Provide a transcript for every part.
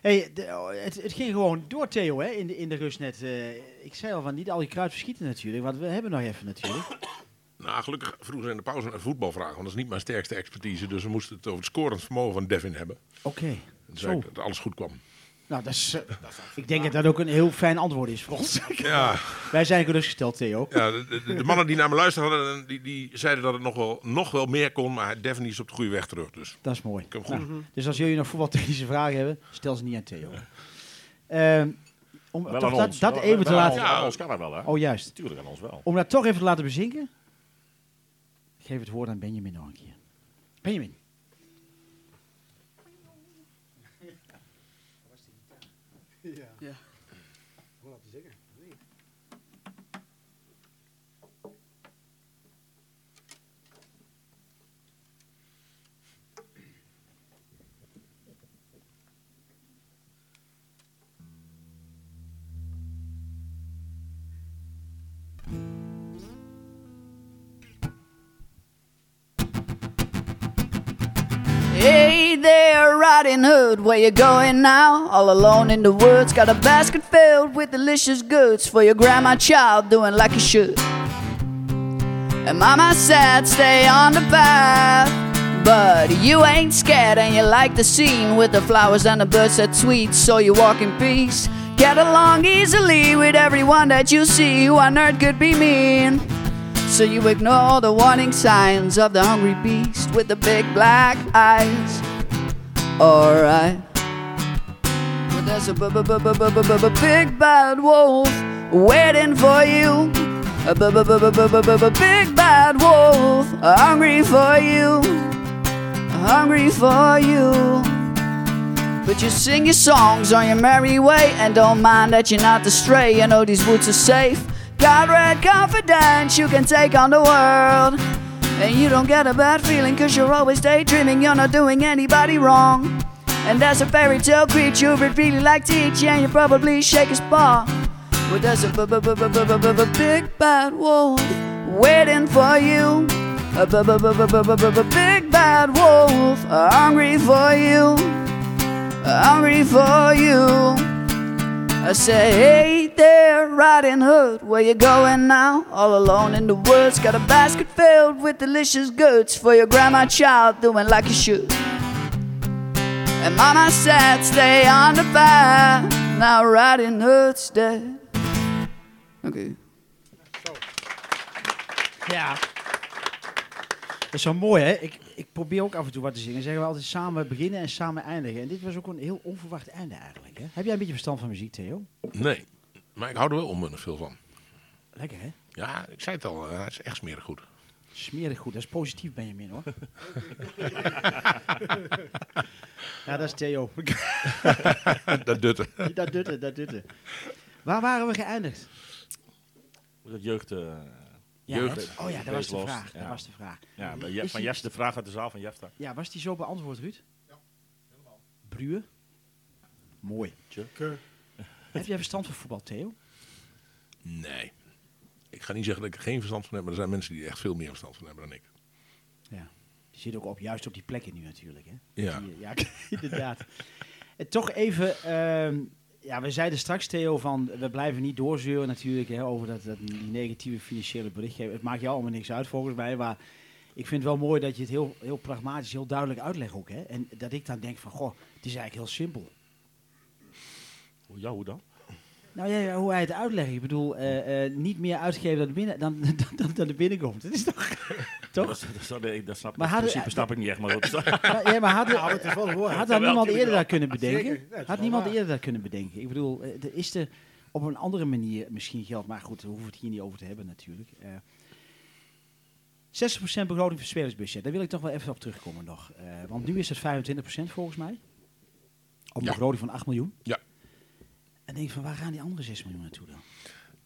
Hey, de- oh, het, het ging gewoon door, Theo, hè, in de, in de rust net. Eh, ik zei al van niet al die kruid verschieten natuurlijk, want we hebben nog even natuurlijk. Nou, gelukkig vroegen ze in de pauze een voetbalvraag, want dat is niet mijn sterkste expertise. Dus we moesten het over het scorend vermogen van Devin hebben. Oké, ik dat alles goed kwam. Nou, dat is, eh, ik denk dat dat ook een heel fijn antwoord is voor ons. Ja, Wij zijn gerustgesteld, Theo. ja de, de- de mannen die naar me luisterden, die, die zeiden dat het nog wel, nog wel meer kon. Maar Devin is op de goede weg terug. Dus Dat is mooi. ik heb hem goed. Nou, dus als jullie nog voetbaltechnische vragen hebben, stel ze niet aan Theo. Ehm, om Wel toch aan dat, ons. dat Wel- even te wel laten... Aan ons kan dat wel, hè? Oh, juist. Tuurlijk aan ons wel. Om dat toch even te laten bezinken, geef het woord aan Benjamin nog een keer. Benjamin. Yeah. Yeah. Hey there, Riding Hood, where you going now? All alone in the woods, got a basket filled with delicious goods for your grandma child, doing like you should. And Mama said, stay on the path. But you ain't scared and you like the scene with the flowers and the birds that sweet, so you walk in peace. Get along easily with everyone that you see. Who on earth could be mean? So you ignore the warning signs of the hungry beast with the big black eyes. Alright. But there's a big bad wolf waiting for you. A big bad wolf hungry for you. Hungry for you. But you sing your songs on your merry way and don't mind that you're not the stray. You know these woods are safe. Pirate confidence, you can take on the world. And you don't get a bad feeling cause you're always daydreaming, you're not doing anybody wrong. And that's a fairy tale creature you'd really like to eat, you probably shake his paw. Well, there's a big bad wolf waiting for you. A b- b- b- b- b- b- b- big bad wolf hungry for you, hungry for you. I say, hey. There, Riding Hood, where you going now? All alone in the woods, got a basket filled with delicious goods for your grandma child, doing like you should. And Mama said, stay on the path. Now Riding Hood's dead. Okay. Ja. Dat is zo mooi, hè? Ik, ik probeer ook af en toe wat te zingen. Zeggen we altijd samen beginnen en samen eindigen. En dit was ook een heel onverwacht einde eigenlijk, hè? Heb jij een beetje verstand van muziek, Theo? Nee, maar ik hou er wel onmunnig veel van. Lekker, hè? Ja, ik zei het al, eh, het is echt smerig goed. Smerig goed. Dat is positief, Benjamin, hoor. ja, dat is Theo. dat dutte. dat doet het, dat het. Waar waren we geëindigd? Dat jeugd... eh, Ja, jeugd oh ja, dat was de vraag. ja. Dat was de vraag. Ja, van die- de vraag uit de zaal van Jefta. Ja, was die zo beantwoord, Ruud? Ja, helemaal. Bruwen? Mooi. Heb jij verstand van voetbal, Theo? Nee. Ik ga niet zeggen dat ik er geen verstand van heb, maar er zijn mensen die er echt veel meer verstand van hebben dan ik. Ja. Die zit ook op, juist op die plekken nu natuurlijk, hè? Ja. Die, ja, inderdaad. En toch even, ehm, ja, we zeiden straks, Theo, van we blijven niet doorzeuren natuurlijk hè, over dat, dat, die negatieve financiële berichtgeving. Het maakt jou allemaal niks uit volgens mij, maar ik vind het wel mooi dat je het heel, heel pragmatisch, heel duidelijk uitlegt ook. Hè? En dat ik dan denk van, goh, het is eigenlijk heel simpel. Ja, hoe dan? Nou ja, ja, hoe hij het uitlegt. Ik bedoel, eh, eh, niet meer uitgeven dan, er binnen, dan, dan, dan, dan er binnenkomt. Dat is toch... toch? Dat, dat, dat, dat snap, Maar hadden- principe snap ik niet echt, maar goed. Ja, ja, maar had, Nou, het is wel een woord. had dat niemand eerder dat kunnen bedenken? Ja, Had niemand waar. eerder dat kunnen bedenken? Ik bedoel, eh, er is er op een andere manier misschien geld, maar goed, we hoeven het hier niet over te hebben natuurlijk. Eh 60% begroting voor spelersbudget, daar wil ik toch wel even op terugkomen nog. Eh, want nu is het 25% volgens mij. Op een Ja. begroting van 8 miljoen. Ja. En denk van, waar gaan die andere 6 miljoen naartoe dan?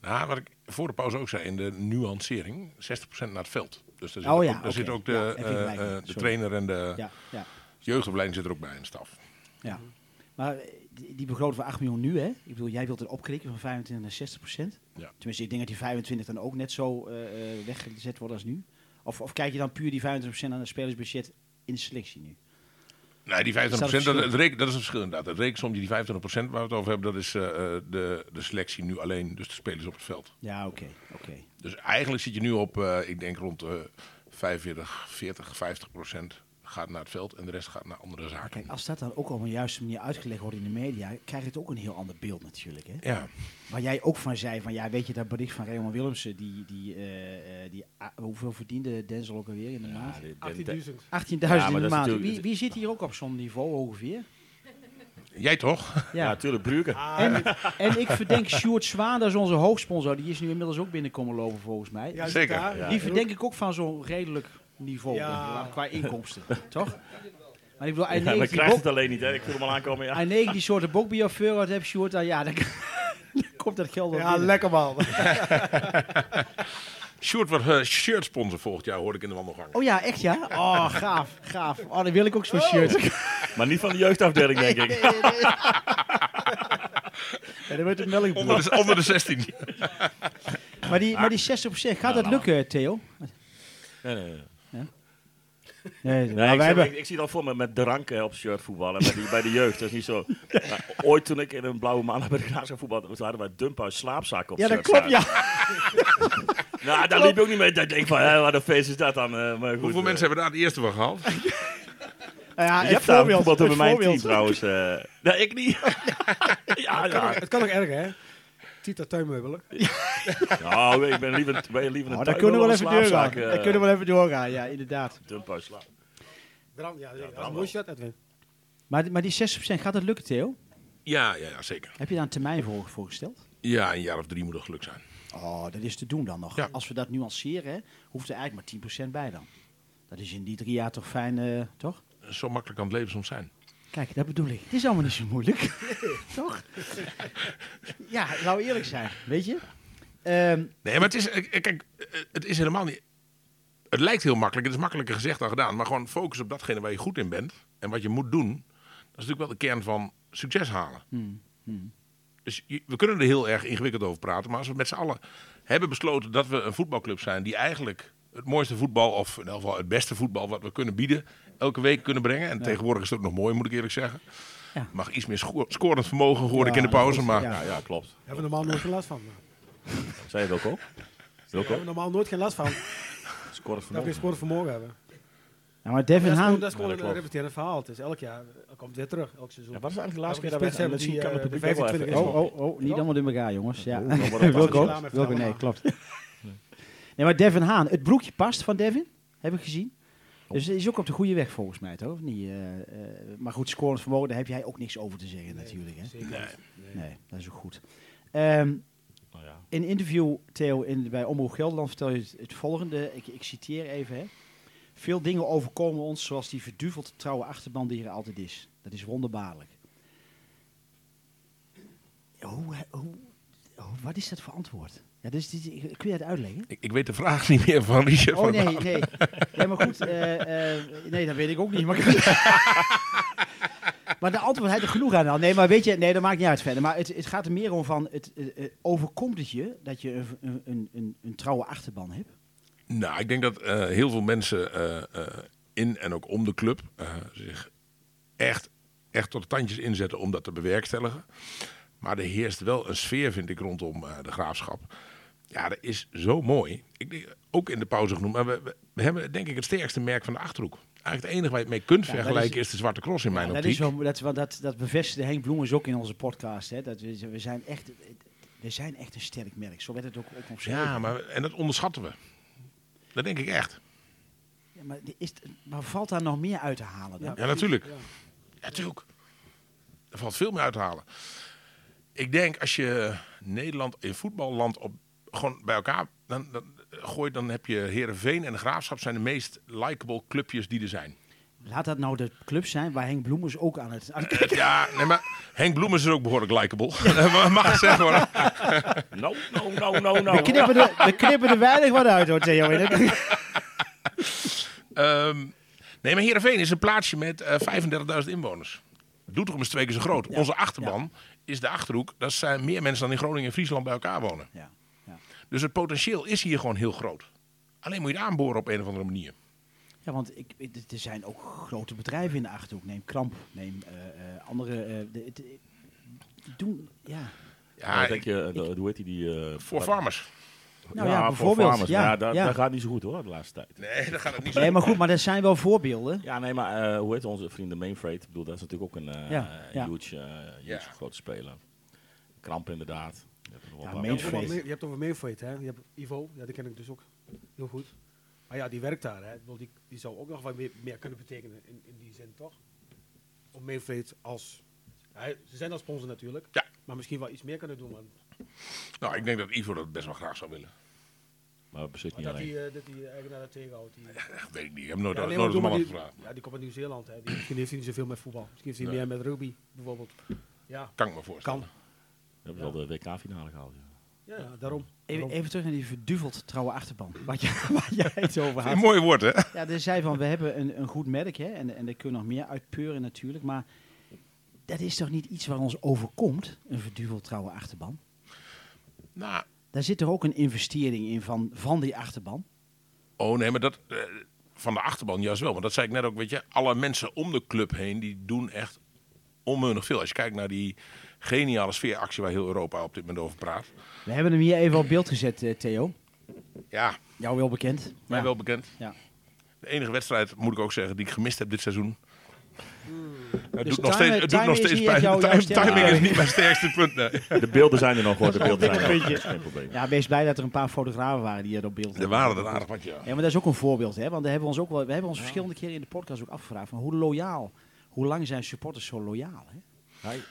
Nou, wat ik voor de pauze ook zei, in de nuancering, 60% naar het veld. Dus daar zit, Oh ook, ja, daar oké. zit ook de, eh, eh, de Sorry. trainer en de Ja, ja. jeugdopleiding zit er ook bij in de staf. Ja. Maar eh, die, die begroting van 8 miljoen nu, hè? Ik bedoel, jij wilt het opkrikken van 25 naar 60 procent. Ja. Tenminste, ik denk dat die 25 dan ook net zo weggezet wordt als nu. Of, of kijk je dan puur die 25 procent aan het spelersbudget in de selectie nu? Nee, die 25%, Is dat dat, verschil? het reken, dat is het verschil inderdaad. Het rekensommetje, die 25% waar we het over hebben, dat is eh, de, de selectie nu alleen, dus de spelers op het veld. Ja, oké. oké. Dus eigenlijk zit je nu op, eh, ik denk rond de 45, 40, 50 procent gaat naar het veld en de rest gaat naar andere zaken. Kijk, als dat dan ook op een juiste manier uitgelegd wordt in de media, krijg je het ook een heel ander beeld natuurlijk. Hè? Ja, Waar jij ook van zei, van ja, weet je dat bericht van Raymond Willemsen, die, die, eh, eh, die ah, hoeveel verdiende Denzel ook alweer in de maand? 18.000. 18.000 Ja, in de maand. Wie, wie zit hier ook op zo'n niveau ongeveer? jij toch? Ja, natuurlijk, Bruger. En, en ik verdenk Sjoerd Zwaan, dat is onze hoofdsponsor, die is nu inmiddels ook binnenkomen lopen volgens mij. Ja, Zeker. Ja. Die verdenk ik ook van zo'n redelijk niveau Ja. qua inkomsten, toch? Maar ik bedoel, Ja, maar krijgt het alleen niet, hè. Ik voel hem al aankomen, ja. hij neemt die soorten bokbierchauffeur wat heb Sjoerd dan, ja, dan, dan komt dat geld wel Ja, binnen. lekker man. Sjoerd wordt eh, shirt sponsor volgend jaar, hoorde ik in de wandelgang. Oh ja, echt ja? Oh, gaaf, gaaf. Oh, dan wil ik ook zo'n shirt. Maar niet van de jeugdafdeling, denk ik. Ja, dan wordt het melkboer. Onder de, onder de 16. Maar die, maar die 60%, gaat dat nou. lukken, Theo? Nee, nee, nee. Nee, ik, hebben... ik, ik zie dan voor me met drank eh, op shirt voetballen bij, die, bij de jeugd. Dat is niet zo. Maar ooit toen ik in een blauwe maandag bij de Graafschap voetbalde, toen hadden wij Dumphuis slaapzakken op Ja, dat shirt klopt, ja. Nou, daar liep ik ook niet mee. Dat ik denk van, hé, wat een feest is dat dan. eh, maar goed, Hoeveel eh, mensen hebben daar het eerste van gehaald? Nou ja, Je hebt daar het bij mijn team trouwens. eh. nee, ik niet. ja, Het kan ja. ook- Het kan ook erger, hè? Tita tuinmeubelen. Nou, ik ben liever, ben liever een Oh, daar kunnen we wel even doorgaan. slaapzak, Daar kunnen we wel even doorgaan, ja, inderdaad. Dumphuis slaap. Brand, ja, dat shirt, Edwin. Maar, maar die 60%, gaat dat lukken, Theo? Ja, ja, ja, zeker. Heb je daar een termijn voor voorgesteld? Ja, een jaar of drie moet er geluk zijn. Oh, dat is te doen dan nog. Ja. Als we dat nuanceren, hoeft er eigenlijk maar 10% bij dan. Dat is in die drie jaar toch fijn, eh, toch? Zo makkelijk kan het leven soms zijn. Kijk, dat bedoel ik. Het is allemaal niet zo moeilijk. toch? ja, nou eerlijk zijn, weet je? Ehm, Nee, maar het is, eh, kijk, eh, het is helemaal niet. Het lijkt heel makkelijk, het is makkelijker gezegd dan gedaan. Maar gewoon focus op datgene waar je goed in bent. En wat je moet doen. Dat is natuurlijk wel de kern van succes halen. Dus je- we kunnen er heel erg ingewikkeld over praten. Maar als we met z'n allen hebben besloten dat we een voetbalclub zijn. die eigenlijk het mooiste voetbal. of in ieder geval het beste voetbal wat we kunnen bieden. Elke week kunnen brengen. En tegenwoordig is het ook nog mooi, moet ik eerlijk zeggen. Ja. Mag iets meer sco- scorend vermogen, hoorde ik in de pauze. Maar ja. Ja, ja, klopt. Hebben we normaal nooit geen last van. Zei je al? Daar hebben we normaal nooit geen last van. Scoort Dat we geen sportvermogen hebben. ja, maar Devin Dat is Haan... dat is gewoon Ja, dat een repeterend verhaal. Het is elk jaar, komt weer terug, elk seizoen. Ja, wat is eigenlijk de laatste keer dat we Misschien kan het eh, publiek ook wel 25 even... Oh, oh, oh, niet allemaal in elkaar, jongens. Ja. Wilco, Wilco, nee, klopt. Nee, maar Devin Haan, het broekje past van Devin, heb ik gezien. Dus hij is ook op de goede weg volgens mij, toch? Of Niet, eh, eh, maar goed, scorend vermogen, daar heb jij ook niks over te zeggen natuurlijk. Hè? Zeker. Nee. Nee, dat is ook goed. Ehm, Nou ja. in een interview, Theo, in, bij Omroep Gelderland vertel je het, het volgende. Ik, ik citeer even. Hè. Veel dingen overkomen ons zoals die verduveld trouwe achterban die er altijd is. Dat is wonderbaarlijk. Hoe, hoe, hoe- wat is dat voor antwoord? Ja, dus, kun je dat uitleggen? ik, ik weet de vraag niet meer van Richard Oh nee, nee. Nee, maar goed. eh, eh, nee, dat weet ik ook niet. Maar, maar de antwoord heeft er genoeg aan. al. Nee, maar weet je, nee, dat maakt niet uit verder. Maar het, het gaat er meer om van, het, eh, overkomt het je dat je een, een, een, een, trouwe achterban hebt? Nou, ik denk dat heel veel mensen in en ook om de club zich echt, echt tot de tandjes inzetten om dat te bewerkstelligen. Maar er heerst wel een sfeer, vind ik, rondom de graafschap. Ja, dat is zo mooi. Ik denk, ook in de pauze genoemd. Maar we, we, we hebben denk ik het sterkste merk van de Achterhoek. Eigenlijk het enige waar je het mee kunt Ja, vergelijken is- is, de Zwarte Cross in mijn dat, optiek. is wel, dat, want dat, dat bevestigde Henk Bloemers ook in onze podcast. Hè, dat we, we, zijn echt, we zijn echt een sterk merk. Zo werd het ook, ook omschreven. ja, maar, en dat onderschatten we. Dat denk ik echt. Ja, maar, is, maar valt daar nog meer uit te halen? dan? Ja, natuurlijk. Ja. Ja, natuurlijk. Er valt veel meer uit te halen. Ik denk als je Nederland in voetballand op, gewoon bij elkaar dan, dan, gooit, dan heb je Herenveen en de Graafschap zijn de meest likable clubjes die er zijn. Laat dat nou de club zijn waar Henk Bloemers ook aan het... Aan het Ja, nee, maar Henk Bloemen is ook behoorlijk likable. Mag ik zeggen hoor. We, knippen er, we knippen er weinig wat uit hoor, Theo. Ehm, nee, maar Herenveen is een plaatsje met eh 35.000 inwoners. Doetinchem is twee keer zo groot. Ja, Onze achterban is de Achterhoek. Dat zijn meer mensen dan in Groningen en Friesland bij elkaar wonen. Ja. Dus het potentieel is hier gewoon heel groot. Alleen moet je het aanboren op een of andere manier. Ja, want ik, er zijn ook grote bedrijven in de Achterhoek. Neem Kramp, neem eh, eh, andere... eh, de, de- doen, ja. Ja, Ja, denk je, de- hoe heet die? die eh, voor wat- farmers. Nou ja, voor bijvoorbeeld, farmers. ja, Ja, dat, ja. dat gaat niet zo goed hoor, de laatste tijd. Nee, dat gaat het niet zo. Nee, maar goed, maar er zijn wel voorbeelden. Ja, nee, maar eh, hoe heet onze vrienden Mainfreight? Ik bedoel, dat is natuurlijk ook een huge, huge Ja. grote speler. Kramp inderdaad. Ja, Je hebt, over, Mainfreight. je hebt over Mainfreight, hè? Je hebt Ivo, ja, die ken ik dus ook heel goed. Maar ja, die werkt daar, hè? Die, die zou ook nog wat meer, meer kunnen betekenen in, in die zin, toch? Om Mainfreight als... Ja, ze zijn als sponsor natuurlijk, Ja. maar misschien wel iets meer kunnen doen. Man. Nou, ik denk dat Ivo dat best wel graag zou willen. Maar Maar niet dat alleen. die, eh, dat die eigenaar dat tegenhoudt. Die, weet ik niet. Ik heb nooit, Ja, nee, nooit die, gevraagd. ja, die komt uit Nieuw-Zeeland. hè. Die, misschien heeft hij niet zoveel met voetbal. Misschien heeft hij Nee. meer met rugby, bijvoorbeeld. Ja, Kan ik me voorstellen. kan. We hebben wel de WK-finale gehaald. Ja. Ja, ja, daarom. Even, daarom. even terug naar die verduveld trouwe achterban. Wat, je, wat jij het over Een had. mooi woord, hè? Ja, er zei van, we hebben een, een goed merk, hè, en, en daar kun je nog meer uitpeuren natuurlijk, maar dat is toch niet iets wat ons overkomt, een verduveld trouwe achterban? Nou, Daar zit er ook een investering in van, van die achterban. oh nee, maar dat... eh, van de achterban juist wel. Want dat zei ik net ook, weet je. Alle mensen om de club heen, die doen echt onmeunig veel. Als je kijkt naar die geniale sfeeractie waar heel Europa op dit moment over praat. We hebben hem hier even op beeld gezet, eh, Theo. Ja, Jou wel bekend. mij Ja. wel bekend. Ja. De enige wedstrijd, moet ik ook zeggen, die ik gemist heb dit seizoen. Het Dus doet nog time- steeds, het doet timing nog is steeds pijn. jouw- jouw timing is niet mijn sterkste punt. Nee. De beelden zijn er nog hoor, de beelden zijn er nog. puntje. Geen probleem. Ja, wees blij dat er een paar fotografen waren die er op beeld Er waren er aardig wat, ja. Ja, maar dat is ook een voorbeeld, hè? Want daar hebben we ons ook wel, we hebben ons verschillende keren in de podcast ook afgevraagd van hoe loyaal, hoe lang zijn supporters zo loyaal, hè? Ja, ik-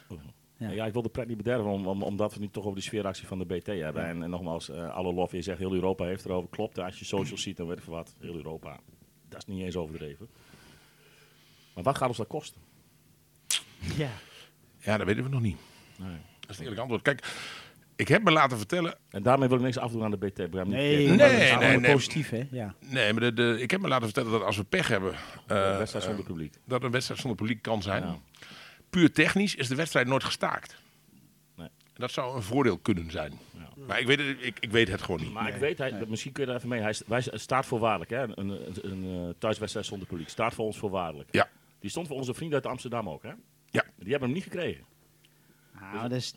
Ja. ja. ik wil de pret niet bederven, om, om- omdat we nu toch over die sfeeractie van de BT hebben. En, en nogmaals, eh, alle lof, je zegt heel Europa heeft erover. Klopt, als je socials ziet, dan weet ik wat. Heel Europa, dat is niet eens overdreven. Maar wat gaat ons dat kosten? Ja. Ja, dat weten we nog niet. Nee. Dat is het eerlijke antwoord. Kijk, ik heb me laten vertellen... En daarmee wil ik niks afdoen aan de BT. Niet Nee, nee, nee, allemaal nee. positief, hè? Ja. Nee, maar de, de, ik heb me laten vertellen dat als we pech hebben... De eh, wedstrijd eh, zonder publiek. dat een wedstrijd zonder publiek kan zijn. Ja. Puur technisch is de wedstrijd nooit gestaakt. Nee. Dat zou een voordeel kunnen zijn. Ja. Maar ik weet, het, ik, ik weet het gewoon niet. Maar ik weet, hij, dat- misschien kun je daar even mee. Hij staat voorwaardelijk, hè? Een, een, een, eh, thuiswedstrijd zonder publiek. Staat voor ons voorwaardelijk. Ja. Die stond voor onze vrienden uit Amsterdam ook, hè? Ja. Die hebben hem niet gekregen. Nou, dat is-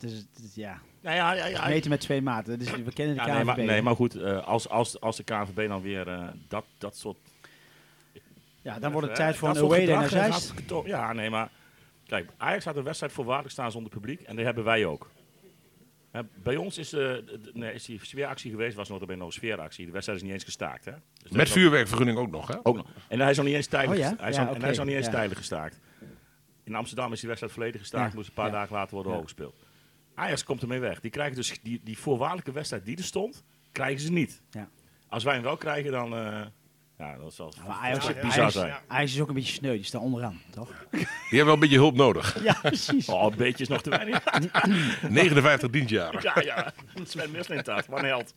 ja. Nou ja, ja, ja. Meten met twee maten. Dus we kennen de Ja, KNVB. nee, maar, nee, maar goed, eh, als, als, als de KNVB dan weer eh, dat, dat soort... ja, dan wordt het eh, tijd voor een away day naar Zeist. Ja, nee, maar... Kijk, Ajax had een wedstrijd voorwaardelijk staan zonder publiek. En die hebben wij ook. Hè, bij ons is, de- nee, is die sfeeractie geweest, was nog een sfeeractie. De wedstrijd is niet eens gestaakt, hè? Dus Met vuurwerkvergunning ook nog, hè? Ook nog. En hij is nog niet eens tijdelijk, Oh ja? hij is en hij is nog niet eens tijdelijk gestaakt. In Amsterdam is die wedstrijd volledig gestaakt. Ja, Moest een paar ja. dagen later worden Ja. overgespeeld. Ajax komt ermee weg. Die krijgen dus die, die voorwaardelijke wedstrijd die er stond, krijgen ze niet. Ja. Als wij hem wel krijgen, dan... eh ja, dat zal Maar Ajax, bizar Ajax, zijn. Ajax is ook een beetje sneu. Die staat onderaan, toch? Die hebben wel een beetje hulp nodig. Ja, precies. Oh, een beetje is nog te weinig. 59 dienstjaren. ja, ja. Sven Mislintat, wat een held.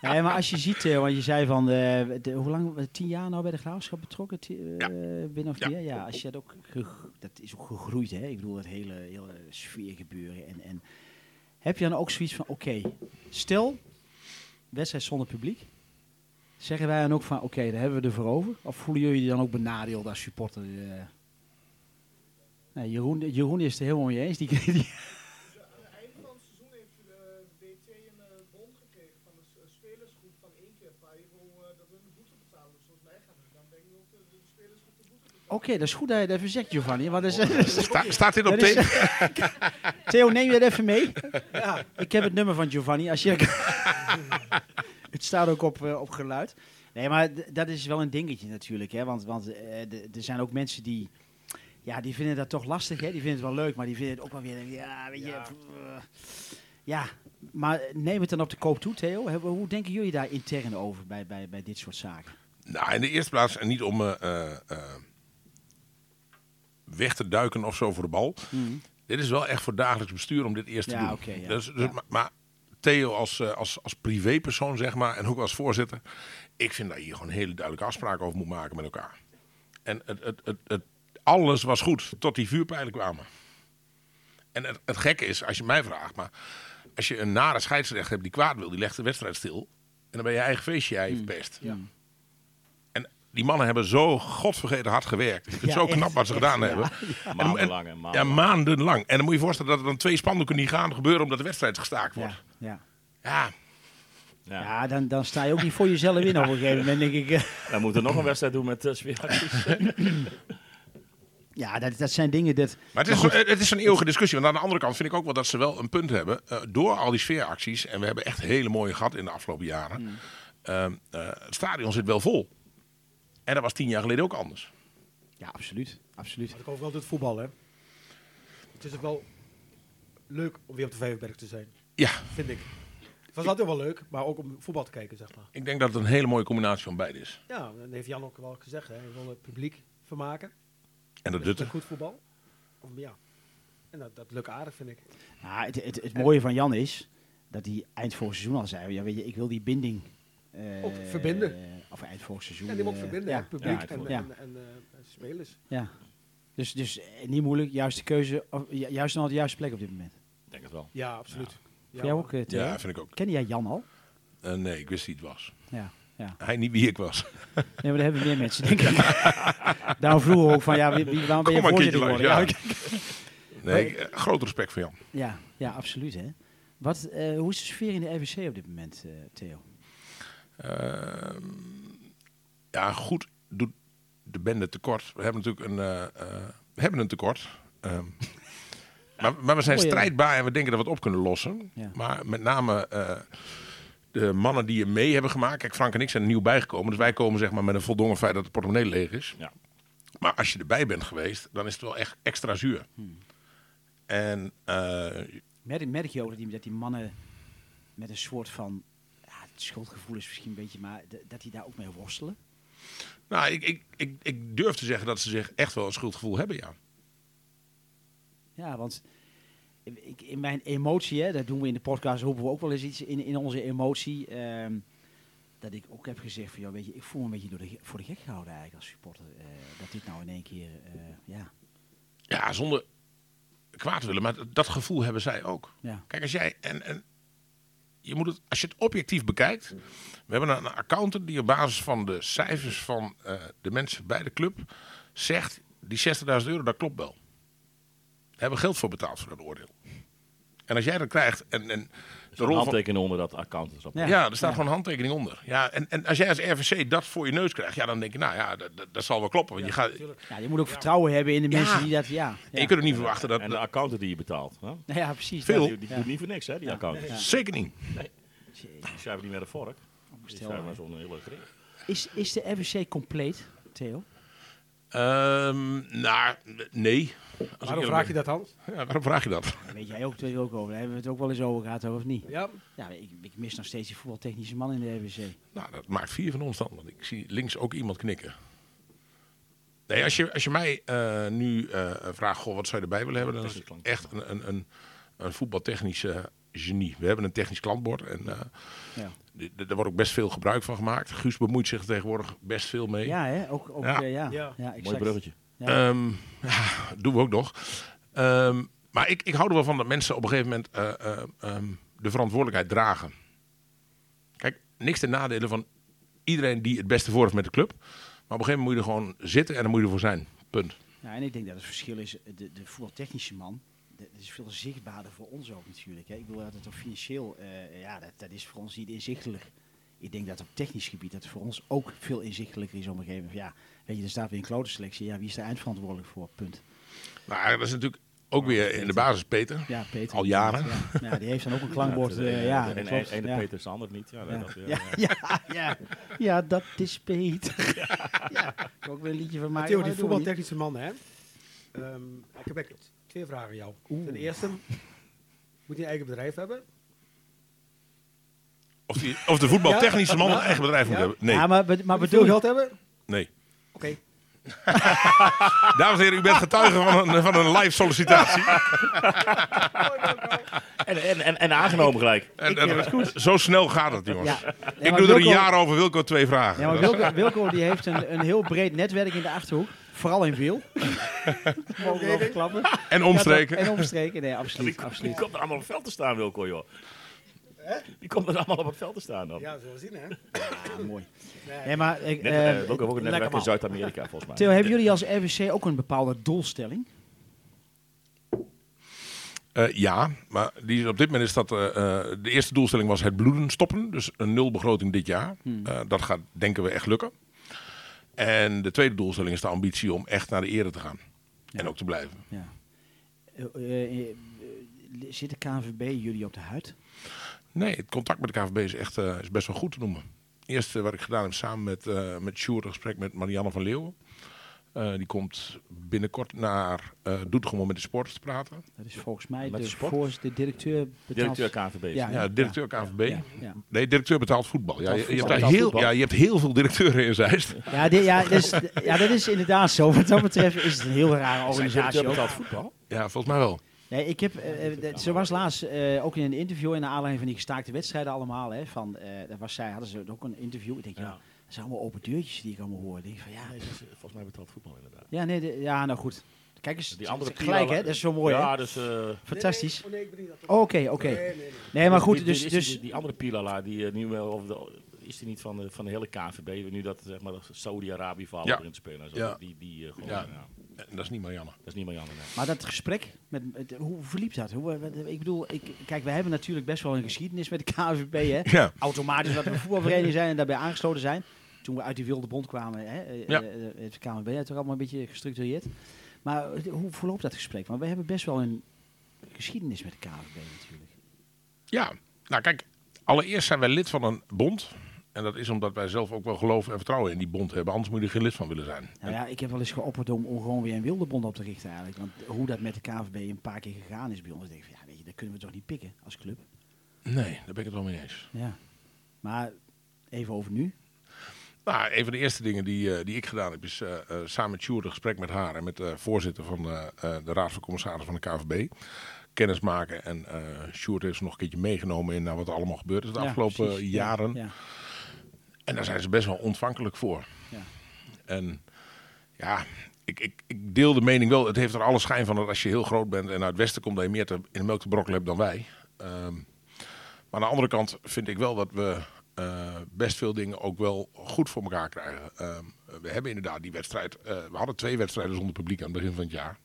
Nee, maar als je ziet, eh, want je zei van, eh, de, hoe lang, tien jaar nou bij de graafschap betrokken? Eh, Binnen of Ja. Ja, als je dat ook, dat is ook gegroeid, hè? Ik bedoel, dat hele, hele sfeer gebeuren. En, en heb je dan ook zoiets van, oké, stel, wedstrijd zonder publiek. Zeggen wij dan ook van, oké, daar hebben we ervoor over? Of voelen jullie je dan ook benadeeld als supporter? eh? Nee, Jeroen, Jeroen is het er helemaal mee eens. Die, die, Aan het einde van het seizoen heeft de BT een eh, bon gekregen van de s- spelersgroep van één keer euro eh, dat we een boete betalen. Dus volgens mij gaan we dan denk ik ook de, de spelersgroep de boete betalen. Oké, dat is goed dat je het even zegt, Giovanni. Want dat is, Sta- staat dit op Dat tape? Theo, neem je het even mee? Ja. Ik heb het nummer van Giovanni. Als je... het staat ook op, eh, op geluid. Nee, maar dat is wel een dingetje natuurlijk. Hè? Want, want eh, er zijn ook mensen die... Ja, die vinden dat toch lastig. Hè? Die vinden het wel leuk, maar die vinden het ook wel weer... Ja, weet je... Ja. eh, ja, maar neem het dan op de koop toe, Theo. Hoe denken jullie daar intern over bij, bij, bij dit soort zaken? Nou, in de eerste plaats, en niet om weg te duiken of zo voor de bal. Dit is wel echt voor dagelijks bestuur om dit eerst te Ja, doen. ja. Dus, dus, Ja. Maar, maar Theo als, eh, als, als privépersoon, zeg maar, en ook als voorzitter. Ik vind dat je hier gewoon hele duidelijke afspraken over moet maken met elkaar. En het, het, het, het, alles was goed tot die vuurpijlen kwamen. En het, het gekke is, als je mij vraagt, maar als je een nare scheidsrechter hebt die kwaad wil, die legt de wedstrijd stil. En dan ben je eigen feestje jij verpest. Ja. Die mannen hebben zo godvergeten hard gewerkt. Ik vind het Ja, zo echt, knap wat ze echt, gedaan ja. hebben. Maandenlang en Ja, maandenlang. En dan moet je je voorstellen dat er dan twee spandoeken niet gaan gebeuren omdat de wedstrijd gestaakt wordt. Ja, ja. Ja, Ja. ja dan, dan sta je ook niet voor jezelf in op een gegeven moment, denk ik. eh. Dan moeten we nog een wedstrijd doen met uh, sfeeracties. Ja, dat, dat zijn dingen dat... Maar het is, het is een eeuwige discussie. Want aan de andere kant vind ik ook wel dat ze wel een punt hebben. eh, door al die sfeeracties. En we hebben echt hele mooie gehad in de afgelopen jaren. ehm, eh, het stadion zit wel vol. En dat was tien jaar geleden ook anders. Ja, absoluut. absoluut. Maar ik over wel het voetbal, hè. Het is ook wel leuk om weer op de Vijverberg te zijn, Ja, vind ik. Het was altijd wel leuk, maar ook om voetbal te kijken, zeg maar. ik denk dat het een hele mooie combinatie van beide is. Ja, dat heeft Jan ook wel gezegd, hè. Hij wil het publiek vermaken. En dat doet met er. goed voetbal. Of, ja. En dat, dat lukt aardig, vind ik. Nou, het, het, het mooie van Jan is dat hij eind vorig seizoen al zei: ja, weet je, ik wil die binding. Eh, Ook verbinden. of eind vorig seizoen. Ja, die moet ook eh, verbinden, ja, publiek ja, en, ja. en, en, eh, spelers. Ja. Dus, dus niet moeilijk, juiste keuze, of, ju- juist nog op de juiste plek op dit moment. Ik denk het wel. Ja, absoluut. Ja, Voor jou ook, Theo? Ja, vind ik ook. Ken jij Jan al? Eh, nee, ik wist wie het was. Ja. ja. Hij niet wie ik was. Nee, maar dat hebben meer mensen, denk ik. Daarom vroegen we ook van, ja, wie, wie- waarom ben je Kom maar een voorzitter keertje geworden? langs, Ja, Nee, ik- eh, groot respect voor Jan. ja, ja, absoluut, hè. Wat, eh, hoe is de sfeer in de RWC op dit moment, eh, Theo? Ehm, ja, goed doet de bende tekort. We hebben natuurlijk een, eh, eh, we hebben een tekort. Ehm, maar, maar we zijn strijdbaar en we denken dat we het op kunnen lossen. Ja. Maar met name eh, de mannen die er mee hebben gemaakt. Kijk, Frank en ik zijn er nieuw bijgekomen. Dus wij komen zeg maar met een voldongen feit dat de portemonnee leeg is. Ja. Maar als je erbij bent geweest, dan is het wel echt extra zuur. Hmm. En eh, Merk, merk je ook dat die, dat die mannen met een soort van... Ja, schuldgevoel is misschien een beetje, maar dat die daar ook mee worstelen? nou, ik, ik, ik, ik durf te zeggen dat ze zich echt wel een schuldgevoel hebben, ja. Ja, want ik, in mijn emotie, hè, dat doen we in de podcast, roepen we ook wel eens iets in, in onze emotie. ehm, dat ik ook heb gezegd van, joh, weet je, ik voel me een beetje door de, voor de gek gehouden eigenlijk als supporter. eh, dat dit nou in één keer, eh, ja, Ja, zonder kwaad willen, maar dat- dat gevoel hebben zij ook. ja, Kijk, als jij en, en je moet het, als je het objectief bekijkt, we hebben een accountant die op basis van de cijfers van eh, de mensen bij de club zegt die 60.000 euro, dat klopt wel. Daar hebben we geld voor betaald voor dat oordeel. En als jij dat krijgt en, en de De rol van, handtekening onder dat account is op. Ja. ja, er staat gewoon een handtekening onder. Ja, en, en als jij als RVC dat voor je neus krijgt, ja, dan denk je, nou ja, dat, dat, dat zal wel kloppen. Want je, gaat, ja, je moet ook vertrouwen hebben in de Ja. mensen die dat, ja. en je kunt er niet verwachten dat... En de accountant die je betaalt. Hè? Nou ja, precies. Veel. Die, die ja. doet niet voor niks, hè, die accountant. Ja. Zeker niet. Jee, Die schrijven niet met een vork. Die stel, schrijven maar zo'n hele grid. Is, is de RWC compleet, Theo? Ehm, nou, nee. Als Waarom vraag je dat, Hans? Ja, waarom vraag je dat? Weet jij ook twee ook over. Daar hebben we het ook wel eens over gehad, hoor, of niet? Ja, Ja, ik, ik mis nog steeds die voetbaltechnische man in de RWC. Nou, dat maakt vier van ons dan. Want ik zie links ook iemand knikken. Nee, als je, als je mij eh, nu eh, vraagt, goh, wat zou je erbij willen hebben, dan is het echt een, een, een, een voetbaltechnische genie. We hebben een technisch klantbord en eh, Ja. daar wordt ook best veel gebruik van gemaakt. Guus bemoeit zich er tegenwoordig best veel mee. Ja, hè? Ook, ook Ja. ja. ja. Ja. ja. exact. Mooi bruggetje. Ja. Ehm, ja, doen we ook nog. Ehm, maar ik, ik hou er wel van dat mensen op een gegeven moment eh, eh, ehm, de verantwoordelijkheid dragen. Kijk, niks ten nadele van iedereen die het beste voor heeft met de club. Maar op een gegeven moment moet je er gewoon zitten en dan moet je ervoor zijn. Punt. Ja, en ik denk dat het verschil is, de, de voetbaltechnische man, dat is veel zichtbaarder voor ons ook natuurlijk. Hè. Ik bedoel dat het op financieel, eh, ja, dat, dat is voor ons niet inzichtelijk. Ik denk dat op technisch gebied dat voor ons ook veel inzichtelijker is om een gegeven moment. Ja, weet je, er staat weer een klote selectie. Ja, wie is er eindverantwoordelijk voor? Punt. Maar dat is natuurlijk ook weer in de basis Peter. Ja, Peter. Al jaren. Ja, ja die heeft dan ook een klankbord. Ja, eh, ja, de ene, ene ja. Peter is de ander niet. Ja, Ja. dat, ja, Ja, ja. ja, ja. ja, dat is Peter. Ja, ik ook weer een liedje van mij. Theo, die voetbaltechnische man, hè. Ehm, ik heb twee vragen aan jou. Ten eerste, moet hij een eigen bedrijf hebben? Of, die, of de voetbaltechnische man een eigen bedrijf moet hebben. Nee, Ja, maar, maar bedoel geld hebben? nee. Oké. Dames en heren, u bent getuige van een, van een live sollicitatie. En, en, en, en aangenomen gelijk. En, en- zo snel gaat het, jongens. Ja. Ik doe er een jaar over, Wilco twee vragen. Ja, maar Wilco, Wilco die heeft een, een heel breed netwerk in de Achterhoek. Vooral in Wiel. Mogen we over klappen. En omstreken. Ja, en omstreken, nee, absoluut. Die absoluut. komt er allemaal op het veld te staan, Wilco, joh. Die komt er allemaal op het veld te staan dan. Ja, zo zien hè. Ja, mooi. Nee. Nee, maar, ik, Net, eh, eh, ook, ook een netwerk in. Zuid-Amerika volgens mij. Theo, hebben jullie als RWC ook een bepaalde doelstelling? Eh, ja, maar die, op dit moment is dat... eh, eh, de eerste doelstelling was het bloeden stoppen. Dus een nul begroting dit jaar. Eh, dat gaat, denken we, echt lukken. En de tweede doelstelling is de ambitie om echt naar de ere te gaan. En ook te blijven. Ja. Eh, eh, eh, zit de KNVB jullie op de huid? Nee, het contact met de KVB is, echt, is best wel goed te noemen. Eerst wat ik gedaan heb samen met, eh met Sjoerd, een gesprek met Marianne van Leeuwen. Eh, die komt binnenkort naar uh, Doetinchem om met de sporters te praten. Dat is volgens mij Met de, de de directeur betaald... Directeur KNVB. Ja, Ja, directeur KVB. Ja, ja. Nee, directeur betaald voetbal. Ja, je, je hebt daar heel, voetbal. ja, je hebt heel veel directeuren in Zeist. Ja, ja, dus, ja, dat is inderdaad zo. Wat dat betreft is het een heel rare organisatie. betaald voetbal? Ja, volgens mij wel. Nee, ik heb, eh, ze was laatst eh, ook in een interview in de aanleiding van die gestaakte wedstrijden allemaal. Hè, van, eh, daar was zij, hadden ze ook een interview. Ik denk, ja, Ja. Dat zijn allemaal open deurtjes die ik allemaal hoor. Ik denk van, ja, Nee, dat is, eh, volgens mij betaald voetbal inderdaad. ja, nee, de- ja, nou goed. Kijk eens, Die andere gelijk hè, dat is zo mooi Ja, hè. dus... eh, Fantastisch. Nee, oh, nee, Oké, oké. Nee, nee, nee. Nee, maar goed, die- dus... die- dus die, die andere Pilala, die eh, nu wel, of de, is die niet van de, van de hele KNVB, nu dat zeg maar Saudi-Arabië verhaal Ja. erin te spelen. en Zo. Ja. Die, die, gewoon, Ja. ja. En dat is niet Marianne. Dat is niet Marianne. nee. Maar dat gesprek, met, met- hoe verliep dat? Hoe, wat- ik bedoel, ik, kijk, wij hebben natuurlijk best wel een geschiedenis met de KNVB. Hè? Ja. Automatisch dat we voetbalvereniging zijn en daarbij aangesloten zijn. Toen we uit die wilde bond kwamen, hè, eh, Ja. eh, eh, heeft de KNVB het toch allemaal een beetje gestructureerd. Maar hoe verloopt dat gesprek? Want we hebben best wel een geschiedenis met de KNVB natuurlijk. Ja, nou kijk, allereerst zijn wij lid van een bond. En dat is omdat wij zelf ook wel geloof en vertrouwen in die bond hebben. Anders moet je er geen lid van willen zijn. Nou ja, ik heb wel eens geopperd om, om gewoon weer een wilde bond op te richten eigenlijk. Want hoe dat met de KNVB een paar keer gegaan is bij ons, denk ik van, ja, weet je, dat kunnen we toch niet pikken als club. Nee, daar ben ik het wel mee eens. Ja. Maar even over nu. Nou, een van de eerste dingen die, eh, die ik gedaan heb, is eh, eh, samen met Sjoerd een gesprek met haar en met de voorzitter van eh, de Raad van Commissarissen van de KVB. Kennis maken. En eh Sjoerd heeft ze nog een keertje meegenomen in nou, wat er allemaal gebeurd is de Ja, afgelopen precies. Jaren. Ja, En daar zijn ze best wel ontvankelijk voor. ja. En ja, ik, ik, ik deel de mening wel. Het heeft er alle schijn van dat als je heel groot bent en uit het westen komt, dat je meer te, in de melk te brokkelen hebt dan wij. Ehm, maar aan de andere kant vind ik wel dat we eh, best veel dingen ook wel goed voor elkaar krijgen. Ehm, we hebben inderdaad die wedstrijd. eh, we hadden twee wedstrijden zonder publiek aan het begin van het jaar.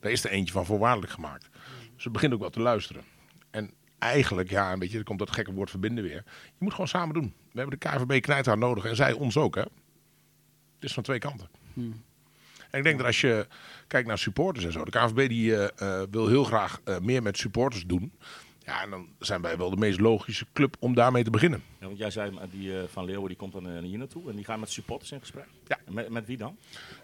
Daar is er eentje van voorwaardelijk gemaakt. Dus we beginnen ook wel te luisteren. En eigenlijk, ja, een beetje, er komt dat gekke woord verbinden weer. Je moet gewoon samen doen. We hebben de KVB knijthard nodig en zij ons ook, hè. Het is van twee kanten. En ik denk dat als je kijkt naar supporters en zo. De KNVB die, eh, wil heel graag meer met supporters doen. Ja, en dan zijn wij wel de meest logische club om daarmee te beginnen. Ja, want jij zei, maar die eh, Van Leeuwen die komt dan eh, hier naartoe en die gaan met supporters in gesprek. Ja. En Met, met wie dan?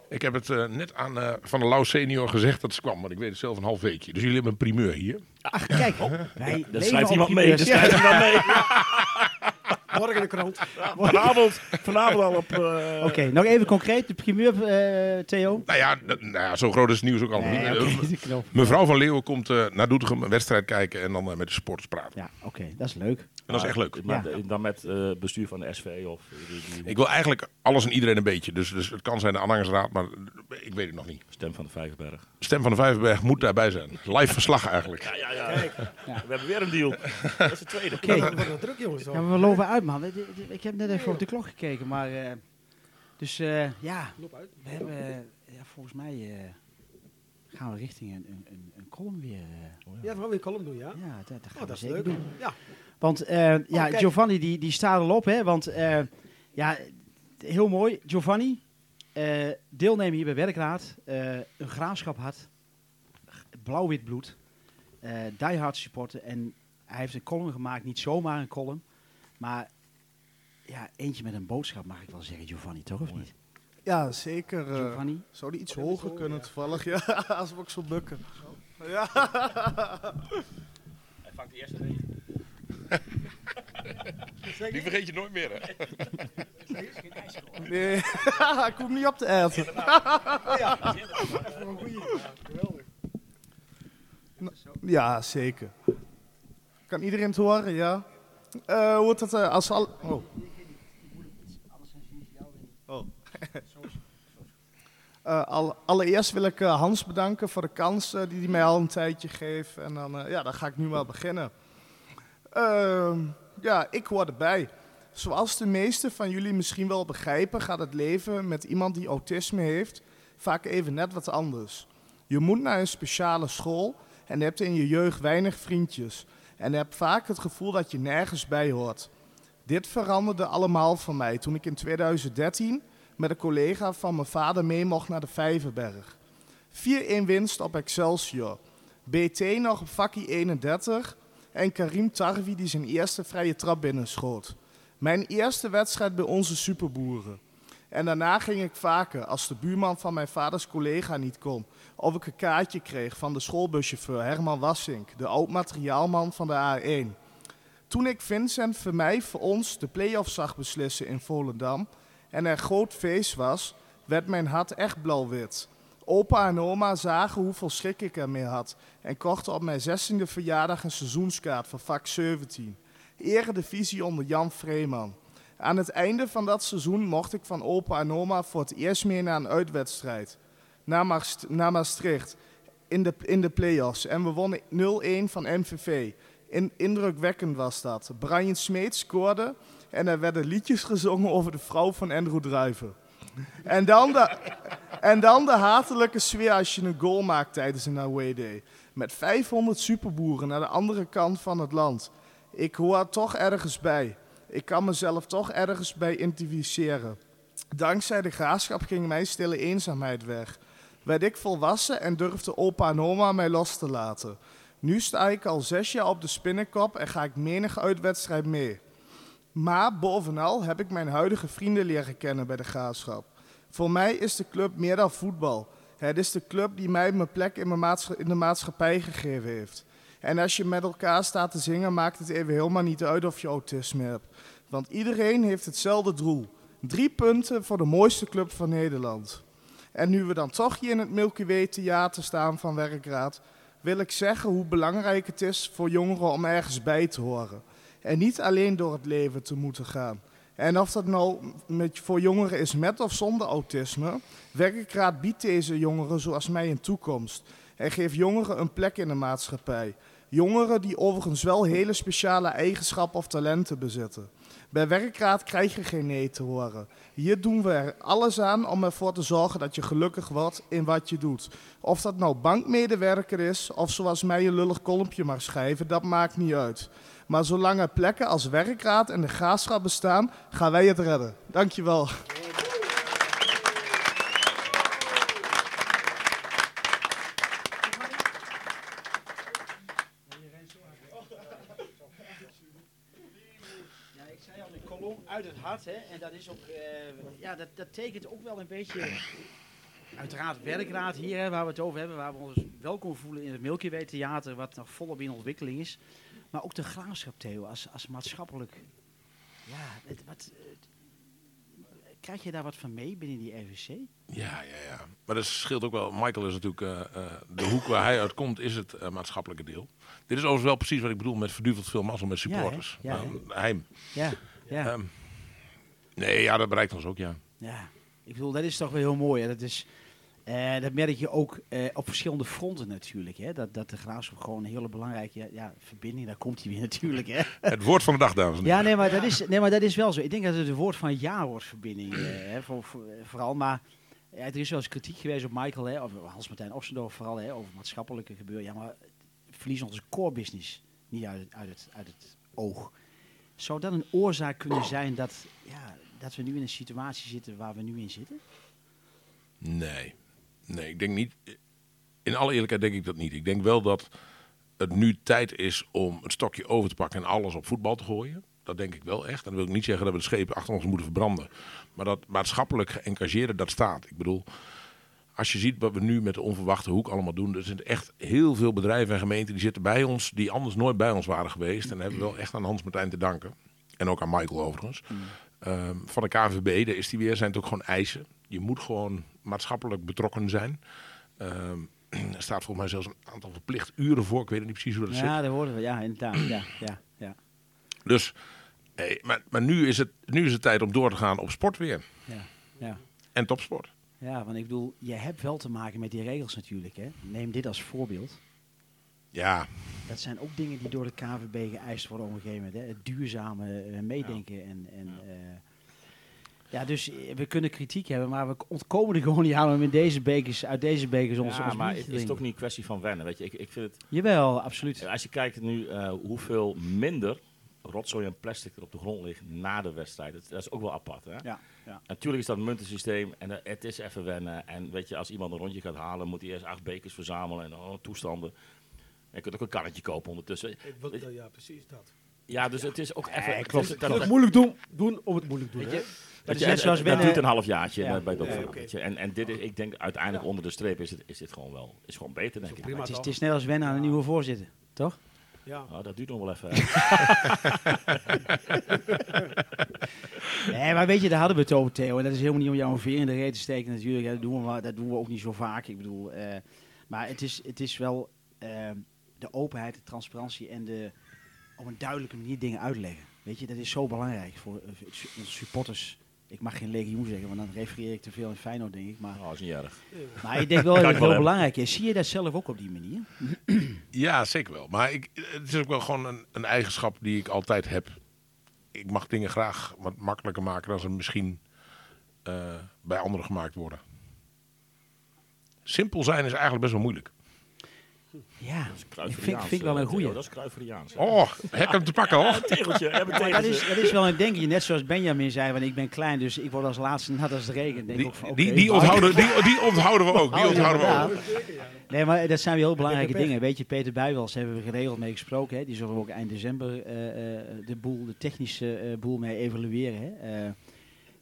Ik heb het eh, net aan eh, Van der Lauw senior gezegd dat ze kwam. Maar ik weet het zelf een half weekje. Dus jullie hebben een primeur hier. Ach, kijk. Oh. Daar leven schrijft op iemand mee. Daar schrijft iemand mee. Morgen in de krant. Vanavond, vanavond al op... eh, Oké, nog even concreet. De primeur, eh, Theo. Nou ja, nou ja, zo groot is het nieuws ook allemaal Nee, niet. Eh. Mevrouw van Leeuwen komt eh, naar Doetinchem een wedstrijd kijken en dan eh, met de supporters praten. Ja, oké, dat is leuk. En dat is echt leuk. Maar Ja. Dan met eh, bestuur van de SV of... Die, Ik wil eigenlijk alles en iedereen een beetje. Dus, dus het kan zijn de aanhangersraad, maar ik weet het nog niet. Stem van de Vijverberg. Stem van de Vijverberg moet daarbij zijn. Live verslag eigenlijk. Ja, ja, ja. We hebben weer een deal. Dat is de tweede. Oké. Het wordt wel druk, jongens. Ja, we lopen uit, man. Ik- heb net even op de klok gekeken, maar... eh, dus eh, ja, Loop uit. we hebben... ja, volgens mij eh, gaan we richting een, een, een, column weer... Ja, we gaan weer column doen, ja? ja, dat, dat gaan Oh, we dat is zeker leuk. doen. Ja. Want eh, ja, kijk. Giovanni die, die staat al op, hè. Want eh, ja, heel mooi. Giovanni, eh, deelnemen hier bij Werkraad. eh, een graafschap had. Blauw-wit bloed. eh diehard supporter. En hij heeft een column gemaakt. Niet zomaar een column. Maar ja, eentje met een boodschap mag ik wel zeggen. Giovanni, toch of niet? Ja, zeker. eh, Giovanni? zou die iets hoger kunnen toevallig? Ja, als we ook zo bukken. Ja. Hij vangt de eerste regen. Die vergeet je nooit meer, hè? Nee, ik hoef niet op te eten. Ja, zeker. Kan iedereen het horen? Ja. Eh, hoe het dat eh, als al... Oh. Oh. Eh, al, allereerst wil ik Hans bedanken voor de kans die hij mij al een tijdje geeft. En dan, ja, dan ga ik nu wel beginnen. Ehm, ja, ik hoor erbij. Zoals de meesten van jullie misschien wel begrijpen, gaat het leven met iemand die autisme heeft vaak even net wat anders. Je moet naar een speciale school en hebt in je jeugd weinig vriendjes. En hebt vaak het gevoel dat je nergens bij hoort. Dit veranderde allemaal voor mij toen ik in 2013 met een collega van mijn vader mee mocht naar de Vijverberg. 4-1 winst op Excelsior. BT nog op vakkie 31 en Karim Tarvi die zijn eerste vrije trap binnenschoot. Mijn eerste wedstrijd bij onze superboeren. En daarna ging ik vaker, als de buurman van mijn vaders collega niet kon, of ik een kaartje kreeg van de schoolbuschauffeur Herman Wassink, de oud-materiaalman van de A1. Toen ik Vincent voor mij, voor ons, de play-off zag beslissen in Volendam en er groot feest was, werd mijn hart echt blauw-wit. Opa en oma zagen hoeveel schrik ik ermee had en kochten op mijn 16e verjaardag een seizoenskaart voor vak 17. Eredivisie onder Jan Vreeman. Aan het einde van dat seizoen mocht ik van opa en oma voor het eerst mee naar een uitwedstrijd. Naar, Maast naar Maastricht in de, in de play-offs. En we wonnen 0-1 van MVV. In, indrukwekkend was dat. Brian Smeet scoorde en er werden liedjes gezongen over de vrouw van Andrew Druiven. En dan, de, en dan de hatelijke sfeer als je een goal maakt tijdens een away day. Met 500 superboeren naar de andere kant van het land. Ik hoor toch ergens bij. Ik kan mezelf toch ergens bij identificeren. Dankzij de graafschap ging mijn stille eenzaamheid weg. Werd ik volwassen en durfde opa en oma mij los te laten. Nu sta ik al zes jaar op de spinnenkop en ga ik menig uitwedstrijd mee. Maar bovenal heb ik mijn huidige vrienden leren kennen bij de graafschap. Voor mij is de club meer dan voetbal. Het is de club die mij mijn plek in, mijn in de maatschappij gegeven heeft. En als je met elkaar staat te zingen, maakt het even helemaal niet uit of je autisme hebt. Want iedereen heeft hetzelfde doel. Drie punten voor de mooiste club van Nederland. En nu we dan toch hier in het Milky Way Theater staan van Werkraad, wil ik zeggen hoe belangrijk het is voor jongeren om ergens bij te horen. En niet alleen door het leven te moeten gaan. En of dat nou met, voor jongeren is met of zonder autisme, Werkraad biedt deze jongeren zoals mij een toekomst. En geeft jongeren een plek in de maatschappij. Jongeren die overigens wel hele speciale eigenschappen of talenten bezitten. Bij Werkraad krijg je geen nee te horen. Hier doen we er alles aan om ervoor te zorgen dat je gelukkig wordt in wat je doet. Of dat nou bankmedewerker is of zoals mij een lullig kolompje mag schrijven, dat maakt niet uit. Maar zolang er plekken als Werkraad en de Graafschap bestaan, gaan wij het redden. Dankjewel. Uit het hart, hè. En dat is ook, eh, ja, dat, dat tekent ook wel een beetje, uiteraard werkraad hier, waar we het over hebben, waar we ons welkom voelen in het Milky Theater, wat nog volop in ontwikkeling is. Maar ook de graafschap, Theo, als, als maatschappelijk, ja, het, wat, krijg je daar wat van mee binnen die RVC? Ja, ja, ja. Maar dat scheelt ook wel. Michael is natuurlijk eh, eh, de hoek waar hij uit komt, is het eh, maatschappelijke deel. Dit is overigens wel precies wat ik bedoel met verduveld veel mazzel met Ja, supporters. Ja, hè? Nou, hij, Ja, ja. ehm, nee, ja, dat bereikt ons ook, ja. Ja, ik bedoel, dat is toch wel heel mooi. Hè? Dat, is, eh, dat merk je ook eh, op verschillende fronten natuurlijk. Hè? Dat, dat de graafschap gewoon een hele belangrijke ja, ja, verbinding, daar komt hij weer natuurlijk. Hè? Het woord van de dag, dames en heren. Ja, nee maar, dat is, nee, maar dat is wel zo. Ik denk dat het het woord van het jaar wordt, verbinding. eh, hè, voor, voor- vooral, maar ja, er is wel eens kritiek geweest op Michael, hè, of Hans-Martijn Ossendorf vooral, hè, over maatschappelijke gebeuren. Ja, maar verlies onze core business niet uit, het- uit, het, uit het oog. Zou dat een oorzaak kunnen zijn dat, ja, dat we nu in een situatie zitten waar we nu in zitten? Nee. Nee, ik denk niet. In alle eerlijkheid denk ik dat niet. Ik denk wel dat het nu tijd is om het stokje over te pakken en alles op voetbal te gooien. Dat denk ik wel echt. En dan wil ik niet zeggen dat we de schepen achter ons moeten verbranden. Maar dat maatschappelijk geëngageerde, dat staat. Ik bedoel, als je ziet wat we nu met de onverwachte hoek allemaal doen. Er zijn echt heel veel bedrijven en gemeenten die zitten bij ons. Die anders nooit bij ons waren geweest. En hebben we wel echt aan Hans Martijn te danken. En ook aan Michael overigens. Ehm, van de KVB, daar is die weer, zijn het ook gewoon eisen. Je moet gewoon maatschappelijk betrokken zijn. Ehm, er staat volgens mij zelfs een aantal verplicht uren voor. Ik weet niet precies hoe dat zit. Ja, daar worden we. Ja, inderdaad. Ja, ja, ja, Dus, hey, maar, maar nu, is het, nu is het tijd om door te gaan op sport weer. ja, ja. En topsport. Ja, want ik bedoel, je hebt wel te maken met die regels natuurlijk. Hè? Neem dit als voorbeeld. Ja, Dat zijn ook dingen die door de KVB geëist worden op een gegeven moment. Hè. Het duurzame eh, meedenken. En, en, ja. Ja, dus eh, we kunnen kritiek hebben, maar we ontkomen er gewoon niet aan om in deze bekers, uit deze bekers ons, ja, ons maar het is toch niet een kwestie van wennen. Weet je, ik, ik vind het, Jawel, absoluut. als je kijkt nu eh, hoeveel minder rotzooi en plastic er op de grond ligt na de wedstrijd. Dat, dat is ook wel apart. Hè? Ja, ja. Natuurlijk is dat een muntensysteem en eh, het is even wennen. En weet je, als iemand een rondje gaat halen, moet hij eerst acht bekers verzamelen en oh, toestanden. En je kunt ook een karretje kopen ondertussen. Ik wil- ja, precies dat. Ja, dus het is ook even... Nee, het klopt. moeilijk doen, doen om het moeilijk te doen. Dat je. Dat duurt een halfjaartje Ja. bij- bij dat Nee. En, en dit is, ik denk uiteindelijk onder de streep is het, is dit gewoon wel is gewoon beter, denk ik. Prima het, is, het is net als wennen aan een nieuwe voorzitter, toch? Ja. Oh, dat duurt nog wel even. Nee, maar weet je, daar hadden we het over, Theo. En dat is helemaal niet om jou een veer in de reet te steken natuurlijk. Dat doen we, dat doen we ook niet zo vaak. Ik bedoel, eh, maar het is, het is wel eh, de openheid, de transparantie en de op een duidelijke manier dingen uitleggen. Weet je, dat is zo belangrijk voor eh, onze supporters. Ik mag geen legioen zeggen, want dan refereer ik te veel in Feyenoord, denk ik. Maar, Oh, dat is niet erg. maar ik denk wel dat het wel heel belangrijk is. Zie je dat zelf ook op die manier? ja, zeker wel. Maar ik, het is ook wel gewoon een, een eigenschap die ik altijd heb. Ik mag dingen graag wat makkelijker maken dan ze misschien eh, bij anderen gemaakt worden. Simpel zijn is eigenlijk best wel moeilijk. Ja, ik vind, Kruiferiaans, vind ik wel een goeie. Dat is Kruiferiaans. Oh, heb hem te pakken hoor. tegeltje, heb een Maar dat tegeltje. is, dat is wel een denkje, net zoals Benjamin zei, want ik ben klein, dus ik word als laatste nat als het regent. Denk Die, ook van, die, die, onthouden, die, die onthouden we ook. Die Oh, onthouden we ook. Nee, maar dat zijn weer heel belangrijke dingen. Weet je, Peter Bijwels hebben we geregeld mee gesproken. Hè. Die zullen we ook eind december eh, eh, de, boel, de technische eh, boel mee evalueren. Hè. Eh,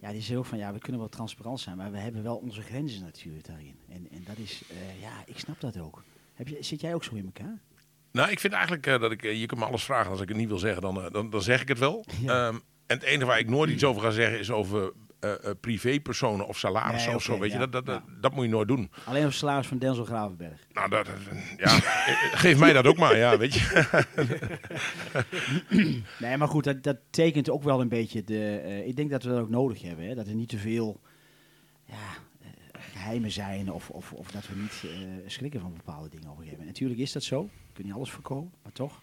ja, die zei ook van, ja, we kunnen wel transparant zijn, maar we hebben wel onze grenzen natuurlijk daarin. En, en dat is, eh, ja, ik snap dat ook. Heb je, zit jij ook zo in elkaar? Nou, ik vind eigenlijk eh, dat ik, eh, je kunt me alles vragen. Als ik het niet wil zeggen, dan, eh, dan, dan zeg ik het wel. Ja. Ehm, en het enige waar ik nooit iets over ga zeggen is over eh, eh, privépersonen of salarissen Nee, of zo. Weet je, ja, dat, dat, dat, ja. dat moet je nooit doen. Alleen het salaris van Denzel Gravenberg. Nou, dat, ja, geef mij dat ook maar, ja, weet je. Nee, maar goed, dat, dat tekent ook wel een beetje de. ik denk dat we dat ook nodig hebben. Hè? Dat er niet te veel ja, geheimen zijn of, of, of dat we niet eh, schrikken van bepaalde dingen op. Natuurlijk is dat zo. Je kunt niet alles voorkomen, maar toch.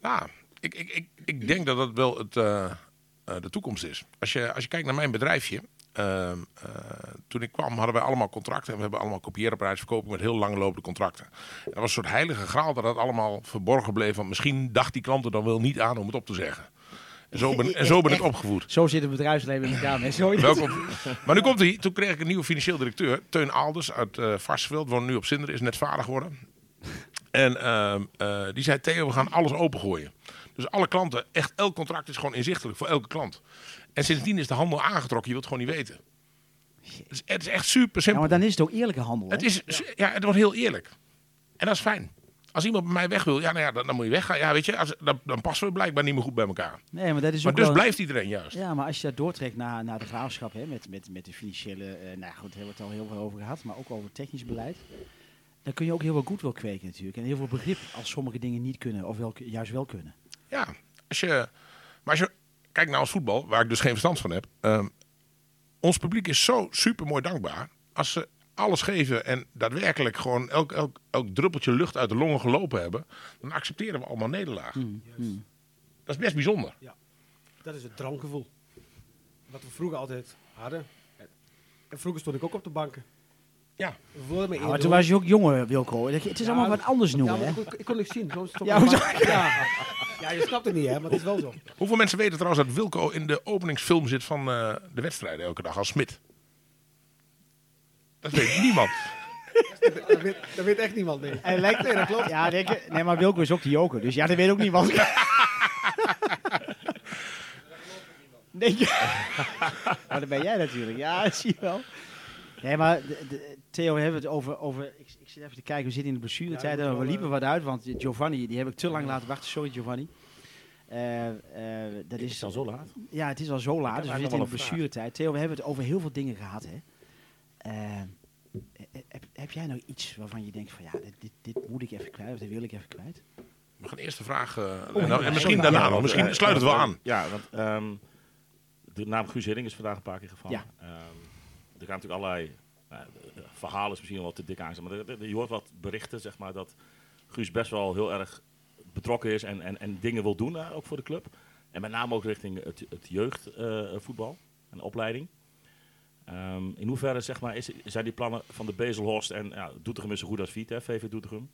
Nou, ik, ik, ik, ik denk dat dat wel het, eh, eh, de toekomst is. Als je, als je kijkt naar mijn bedrijfje. ehm, eh, toen ik kwam hadden wij allemaal contracten. En we hebben allemaal kopieerapparaatsverkoping met heel langlopende contracten. En dat was een soort heilige graal dat dat allemaal verborgen bleef. Want misschien dacht die klant er dan wel niet aan om het op te zeggen. En zo ben, en zo ben ik opgevoed. Zo zit het bedrijfsleven in elkaar. Zo Welkom. Maar nu komt hij. Toen kreeg ik een nieuwe financieel directeur. Teun Alders uit eh Varsveld. Woont nu op Zinder. Is net vader geworden. En ehm, eh, die zei, Theo, we gaan alles opengooien. Dus alle klanten, echt elk contract is gewoon inzichtelijk voor elke klant. En sindsdien is de handel aangetrokken. Je wilt het gewoon niet weten. Het is, het is echt super Ja, simpel. maar dan is het ook eerlijke handel. Hè? het, is, ja. het wordt heel eerlijk. En dat is fijn. Als iemand bij mij weg wil, ja, nou ja, dan, dan moet je weggaan. Ja, weet je, als, dan, dan passen we blijkbaar niet meer goed bij elkaar. Nee, maar dat is Maar ook dus wel- blijft iedereen juist. Ja, maar als je dat doortrekt naar, naar de graafschap, hè, met, met, met de financiële, eh nou ja, goed, daar hebben we het al heel veel over gehad, maar ook over technisch beleid. Dan kun je ook heel veel goed wil kweken natuurlijk. En heel veel begrip als sommige dingen niet kunnen, of wel, juist wel kunnen. Ja, als je, maar als je kijkt naar ons voetbal, waar ik dus geen verstand van heb. ehm, ons publiek is zo super mooi dankbaar. Als ze alles geven en daadwerkelijk gewoon elk, elk, elk druppeltje lucht uit de longen gelopen hebben, dan accepteren we allemaal nederlaag. Hmm. Dat is best bijzonder. Dat is het drankgevoel. Wat we vroeger altijd hadden. En vroeger stond ik ook op de banken. Ja. We wilden me Ja, maar toen was je ook jonger, Wilco. Het is allemaal wat anders Ja, noemen, maar hè? ik, kon- ik kon niks zien. Ja, ja. ja, je snapt het niet, hè, maar het is wel zo. Hoeveel mensen weten trouwens dat Wilco in de openingsfilm zit van eh, de wedstrijden elke dag als Smit? Dat weet niemand. Dat weet, dat weet echt niemand, nee. Hij lijkt nee, dat klopt. Ja, denk. Nee, maar Wilco is ook de joker, dus ja, dat weet ook niemand. Denk je? maar dat ben jij natuurlijk. Ja, dat zie je wel. Nee, maar de- de- Theo, we hebben het over... over ik, ik zit even te kijken, we zitten in de blessuretijd Ja, en we liepen wat uit, want Giovanni, die heb ik te lang laten wachten. Sorry, Giovanni. Eh, eh, dat Is is al zo laat? Ja, het is al zo laat, dus we zitten in de blessuretijd. Theo, we hebben het over heel veel dingen gehad, hè. Eh, heb, heb jij nou iets waarvan je denkt van, ja, dit, dit, dit moet ik even kwijt, of dit wil ik even kwijt? We gaan eerst de vraag. eh, Oh, en, misschien daarna Ja, nog. Misschien eh, sluit het wel eh, aan. Ja, want ehm, de naam Guus Hiddink is vandaag een paar keer gevallen. Ja. Ehm, er gaan natuurlijk allerlei verhalen is misschien wel te dik aan, maar er- er- je hoort wat berichten zeg maar dat Guus best wel heel erg betrokken is en, en, en dingen wil doen, eh, ook voor de club. En met name ook richting het, het jeugdvoetbal en opleiding. Ehm, in hoeverre zeg maar, is, zijn die plannen van de Bezelhorst en ja, Doetinchem is zo goed als Viet, hè, VV Doetinchem.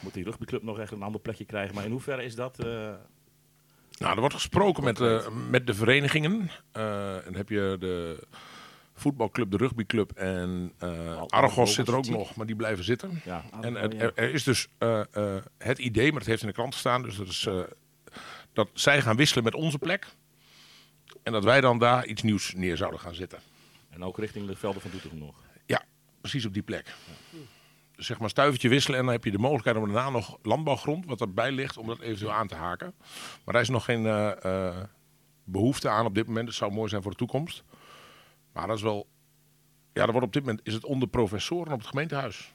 Moet die rugbyclub nog echt een ander plekje krijgen. Maar in hoeverre is dat... eh, Nou, er wordt gesproken met, eh, met de verenigingen. Eh, en dan heb je de voetbalclub, de rugbyclub en Argos zit er ook nog, maar die blijven zitten. ja, En er, er is dus het idee, maar het heeft in de krant gestaan, dus dat is dat zij gaan wisselen met onze plek. En dat wij dan daar iets nieuws neer zouden gaan zetten. En ook richting de velden van Doetinchem nog. Ja, precies op die plek. Dus zeg maar stuivertje wisselen en dan heb je de mogelijkheid om daarna nog landbouwgrond, wat erbij ligt, om dat eventueel aan te haken. Maar daar is nog geen eh, eh, behoefte aan op dit moment. Het zou mooi zijn voor de toekomst. Maar dat is wel... Ja, dat wordt op dit moment is het onder professoren op het gemeentehuis.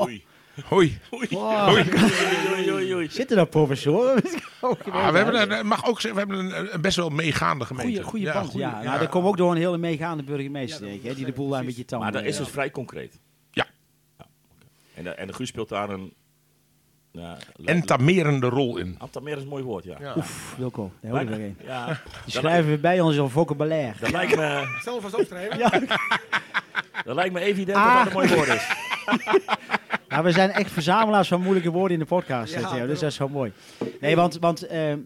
Oei. Hoi. Oei, oei. Zitten daar professoren? Ah, we hebben, een, mag ook we hebben een, een best wel meegaande gemeente. Goeie, goede band, goeie- ja. Nou, dat komt ook door een hele meegaande burgemeester, denk ik, hè, die de boel daar een beetje tand Maar dat is eh, dus vrij concreet. Ja. oké. En, de, en de Guus speelt daar een... Ja, entamerende rol in. Antamer is een mooi woord, ja. Ja. Oef, Wilco, daar hoor ik weer een. Ja, Die schrijven we bij ons op vocabulaire. dat lijkt me, Zelf als opschrijven. dat lijkt me evident Ah. dat dat een mooi woord is. Nou, we zijn echt verzamelaars van moeilijke woorden in de podcast, Ja, eh, Theo, dus dat is zo mooi. Nee, want, want ehm,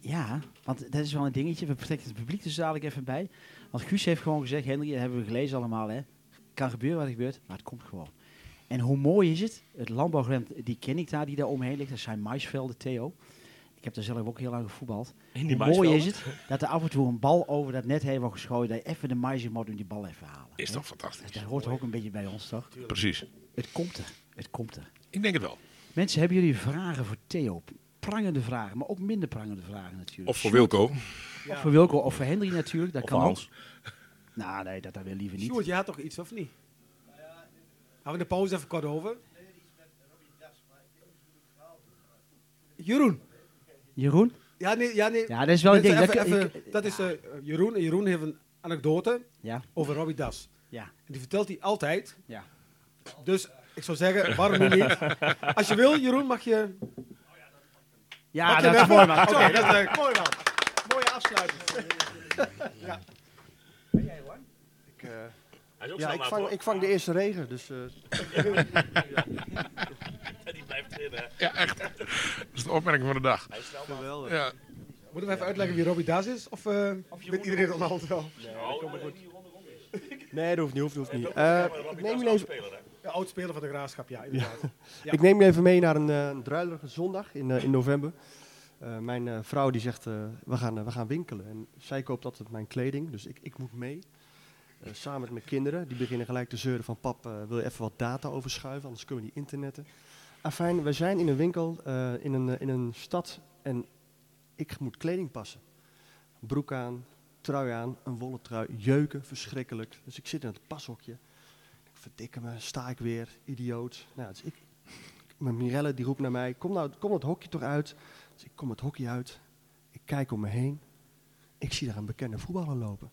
ja, want dat is wel een dingetje. We betrekken het publiek dus dadelijk even bij. Want Guus heeft gewoon gezegd, Henry, dat hebben we gelezen allemaal, hè. Kan gebeuren wat er gebeurt, maar het komt gewoon. En hoe mooi is het? Het landbouwgrond, die ken ik daar, die daar omheen ligt. Dat zijn maisvelden, Theo. Ik heb daar zelf ook heel lang gevoetbald. In die Hoe mooi is het dat er af en toe een bal over dat net heen wordt geschooid. Dat je even de mais in moet om die bal even halen. Is hè? toch fantastisch? Dat hoort toch ook een beetje bij ons, toch? Precies. Het komt er. Het komt er. Ik denk het wel. Mensen, hebben jullie vragen voor Theo? Prangende vragen, maar ook minder prangende vragen natuurlijk. Of voor Wilco. Of voor Wilco of voor Henry natuurlijk. Dat Of kan Hans. ook. Nou, nee, dat, dat wil liever niet. Sjoerd, je had toch iets, of niet? Gaan we de pauze even kort over? Jeroen. Jeroen? Ja, nee, ja, nee. Ja, dat is wel een ding. Dat, even- kan- even- ik- dat is eh, Jeroen. En Jeroen heeft een anekdote ja, over Robbie Das. ja, En die vertelt hij altijd. ja. Dus ik zou zeggen, waarom nu niet? Als je wil, Jeroen, mag je... Ja, mag je dat is mooi, man. Oké, dat is leuk. mooi, man. Mooie afsluiting. Ik, eh, Hij is ook ja, ik vang, ik vang de eerste regen, dus eh, woord. Die blijft erin, hè. Ja, echt. Dat is de opmerking van de dag. Hij is snel geweldig. Ja. Moeten we even uitleggen wie Robbie Das is? Of eh weet iedereen al wel? Nee, dat hoeft niet, hoeft, hoeft niet. Eh, ik, neem jullie even, De oud-speler van de Graafschap, ja, inderdaad. Ja. ik neem jullie even mee naar een, eh, een druilerige zondag in, eh, in november. Eh, mijn eh, vrouw die zegt, eh, we, gaan, we gaan winkelen. En zij koopt altijd mijn kleding, dus ik, ik moet mee. Eh, samen met mijn kinderen. Die beginnen gelijk te zeuren van pap, eh, wil je even wat data overschuiven, anders kunnen we niet internetten. Afijn, we zijn in een winkel eh, in, een, in een stad en ik moet kleding passen. Broek aan, trui aan, een wollen trui, jeuken, verschrikkelijk. Dus ik zit in het pashokje. Ik verdikke me, sta ik weer, idioot. Nou, dus ik, mijn Mirelle die roept naar mij, kom nou, kom het hokje toch uit. Dus ik kom het hokje uit, ik kijk om me heen. Ik zie daar een bekende voetballer lopen.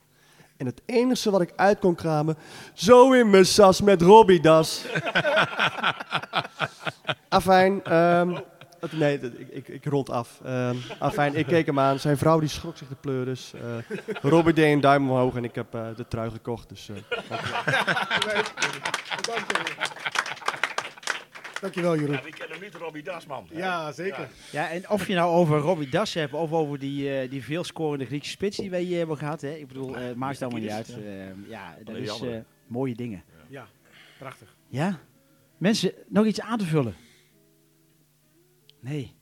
En het enige wat ik uit kon kramen, zo in mijn sas met Robbie Das. Afijn, ehm, het- nee, ik, ik, ik rond af. Ehm, afijn, ik keek hem aan. Zijn vrouw die schrok zich de pleuris. Eh Robbie deed een duim omhoog en ik heb eh, de trui gekocht. Dus, eh, Dankjewel, Jeroen. Ja, wie kent hem niet, Robbie Das, man? Ja, zeker. Ja, en of je nou over Robbie Das hebt of over die, eh, die veelscorende Griekse spits die wij hier hebben gehad. Hè. Ik bedoel, eh, het maakt allemaal niet uit. Eh, ja, dat is eh, mooie dingen. Ja, prachtig. Ja? Mensen, nog iets aan te vullen? Nee.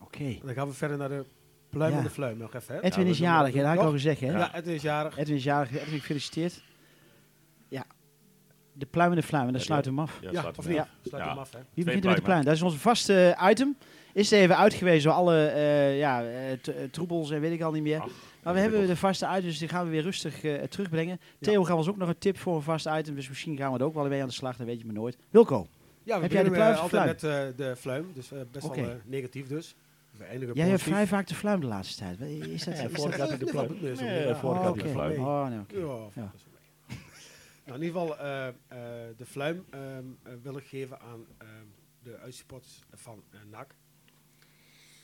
Oké. Dan gaan we verder naar de pluim Ja. en de fluim nog even. Hè? Edwin we is jarig, hè? dat had ik al gezegd. Hè? Ja, Edwin is jarig. Edwin is jarig. Edwin, gefeliciteerd. De pluim en de fluim. En dan sluiten we hem af. Ja, Ja, sluit of hem niet? af. Sluit Ja. hem af, hè? Wie begint met de pluim? Dat is ons vaste eh, item. Is er even uitgewezen door alle eh, ja, eh, t- troebels en weet ik al niet meer. Ach, maar we hebben de vaste items, dus die gaan we weer rustig eh, terugbrengen. Theo gaf ons ook nog een tip voor een vast item, dus misschien gaan we er ook wel mee aan de slag, dat weet je maar nooit. Wilco, Ja, we Heb jij de pluim altijd met eh, de fluim. Dus best wel negatief dus. We eindigen jij hebt vrij vaak de fluim de laatste tijd. Is dat, Ja, is dat had hij de pluim. Nee, Oh, jaar had oké. de pluim. Oh, nee, oké. Ja, Ja. dat is wel mee. Nou, in ieder geval, eh, eh, de fluim ehm, eh, wil ik geven aan ehm, de uitsupporters van NAC.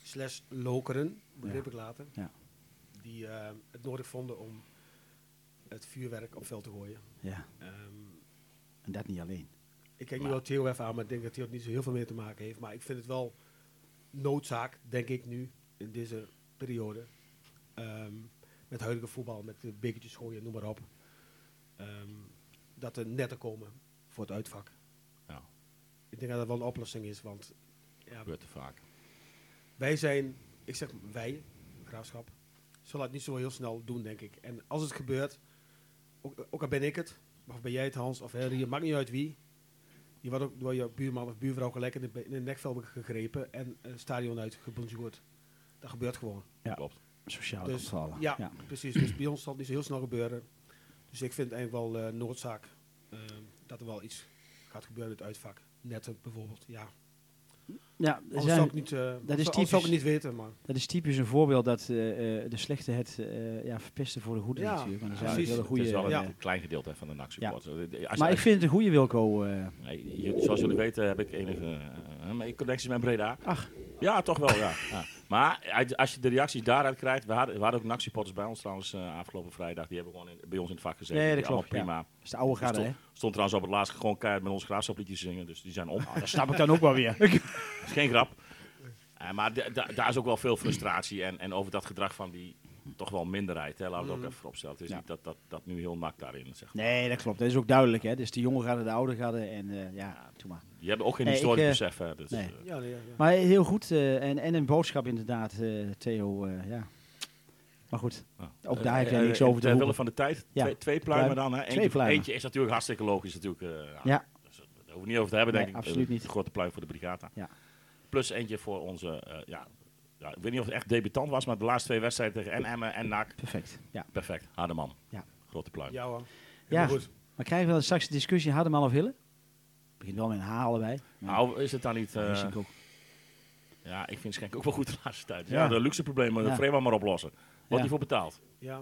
Slash Lokeren, begreep Ja. ik later. Ja. Die eh, het nodig vonden om het vuurwerk op veld te gooien. Ja, Ehm, en dat niet alleen. ik kijk nu wel Theo even aan, maar ik denk dat Theo het niet zo heel veel mee te maken heeft. Maar ik vind het wel noodzaak, denk ik nu, in deze periode. Ehm, met huidige voetbal, met de bekertjes gooien, noem maar op. ehm, dat er netten komen voor het uitvak. Ja. Ik denk dat dat wel een oplossing is, want ja, gebeurt te vaak. wij zijn, ik zeg wij, graafschap, zullen het niet zo heel snel doen, denk ik. En als het gebeurt, ook, ook al ben ik het, of ben jij het Hans, of Henry, het maakt niet uit wie. Je wordt ook door je buurman of buurvrouw gelijk in de, in de nekvel gegrepen en een stadion uitgebonjourd. Dat gebeurt gewoon. Ja. Klopt. Sociale Dus, ja, ja. precies. Dus bij ons zal het niet zo heel snel gebeuren. Dus ik vind eigenlijk wel eh, noodzaak eh, dat er wel iets gaat gebeuren in het uitvak. Netten bijvoorbeeld, ja. Ja, er Anders zijn- zou ik niet, eh, anders is zou ik typisch- niet weten, maar... Dat is typisch een voorbeeld dat eh, eh, de slechte het eh, ja, verpesten voor de goede Ja, natuurlijk. Maar, er ja, hele het is wel een ja. klein gedeelte van de NAC supporters. Als maar ik vind het een goede Wilco. eh, Nee, zoals jullie weten heb ik enige uh, connecties met Breda. Ach. Ja, toch wel, ja. Maar als je de reacties daaruit krijgt... We hadden, we hadden ook NAC-supporters bij ons trouwens eh, afgelopen vrijdag. Die hebben gewoon in- bij ons in het vak gezeten. Nee, dat klopt, prima. dat is de oude garde, hè? Stond, stond trouwens op het laatst gewoon keihard met ons graafschapliedjes zingen. Dus die zijn op. Dat snap ik dan ook wel weer. Dat is geen grap. Eh, maar da- da- daar is ook wel veel frustratie. En, en over dat gedrag van die toch wel minderheid. Hè, laten we het ook even opstellen. Het is Ja. niet dat, dat, dat nu heel nak daarin zeg maar. Nee, dat klopt. Dat is ook duidelijk, hè? Dus de jonge garde, de oude garde en eh, ja, doe maar. Die hebben ook geen Nee, historisch ik, eh, besef. Hè, dus, nee. eh, Ja, nee, ja, ja. Maar heel goed eh, en, en een boodschap inderdaad, eh, Theo. eh, ja. Maar goed, Ja. Ook daar heb jij niks over te roepen. van de tijd, Ja. twee, pluimen Pluim. dan. Hè. Twee Eentje, pluimen. eentje is natuurlijk hartstikke logisch. Natuurlijk, eh, Ja. dus, daar hoeven we niet over te hebben, Nee, denk ik. absoluut Een niet. grote pluim voor de brigata. Ja. Plus eentje voor onze, eh, ja, ja, ik weet niet of het echt debutant was, maar de laatste twee wedstrijden tegen en Emmen en NAC. perfect. Ja. Perfect, harde man. Ja. Grote pluim. Ja hoor. Ja. Goed. Maar krijgen we dan straks de discussie Hardeman of Hille? Begint wel met een H allebei. Nou, is het dan niet... eh, wist ik ook. ja, ik vind Schenk ook wel goed de laatste tijd. Ja. Ja, de luxe problemen, Ja. de Vreeman maar oplossen. Wordt Ja. die voor betaald? Ja.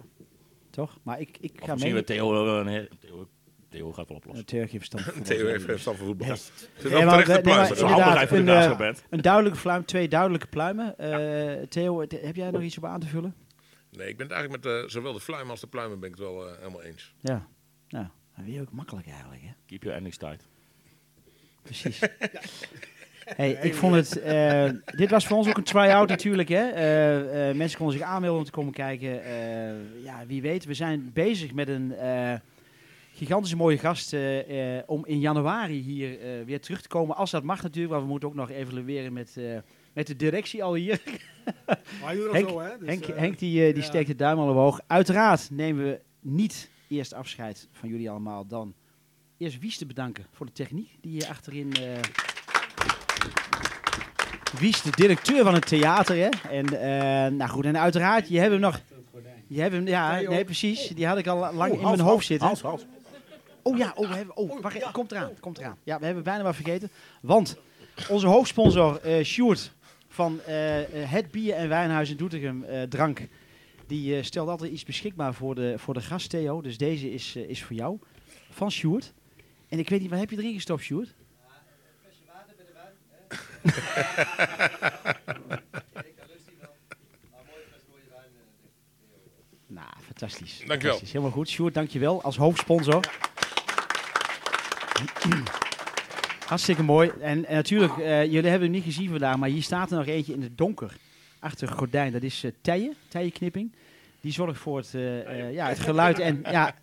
Toch? Maar ik, ik Of ga misschien mee. we Theo, eh, nee, Theo, Theo gaat wel oplossen. Theo heeft verstand van voetbal. Theo heeft verstand van voetbal. Het is wel terecht nee, voor de een, eh. Een duidelijke pluim, twee duidelijke pluimen. Eh, Theo, heb jij nog iets op aan te vullen? Nee, ik ben het eigenlijk met eh, zowel de fluim als de pluimen ben ik het wel eh, helemaal eens. Ja. Nou, weer ook makkelijk eigenlijk, hè? Keep your endings tight. Precies. Hey, ik vond het. eh, dit was voor ons ook een try-out natuurlijk. Hè? Eh, eh, mensen konden zich aanmelden om te komen kijken. Eh, ja, wie weet. We zijn bezig met een gigantische mooie gast. eh, eh, om in januari hier eh, weer terug te komen. Als dat mag natuurlijk. Want we moeten ook nog evalueren met, eh, met de directie al hier. Maar Henk- zo, hè? Dus, Henk, Henk die, die ja. steekt de duim al omhoog. Uiteraard nemen we niet eerst afscheid van jullie allemaal. Dan eerst Wies te bedanken voor de techniek die hier achterin... eh Wies, de directeur van het theater. Hè? En, eh, nou goed, en uiteraard, je hebt hem nog... Je hebt hem, ja, nee, precies. Die had ik al lang in mijn hoofd zitten. Hals, hals. Oh ja, oh, we hebben, oh, wacht, komt eraan, komt eraan. Ja, we hebben bijna wat vergeten. Want onze hoofdsponsor, eh Sjoerd van eh, eh, het Bier en Wijnhuis in Doetinchem, Drank, die stelt altijd iets beschikbaar voor de, voor de gast, Theo. Dus deze is, is voor jou, van Sjoerd. En ik weet niet, wat heb je erin gestopt, Sjoerd? Nou, fantastisch. Dankjewel. Fantastisch. Helemaal goed. Sjoerd, dankjewel als hoofdsponsor. Hartstikke mooi. En, en natuurlijk, eh, jullie hebben hem niet gezien vandaag, maar hier staat er nog eentje in het donker. Achter gordijn. Dat is eh Tijen, Tijenknipping. Die zorgt voor het, eh, ja, het geluid. En ja,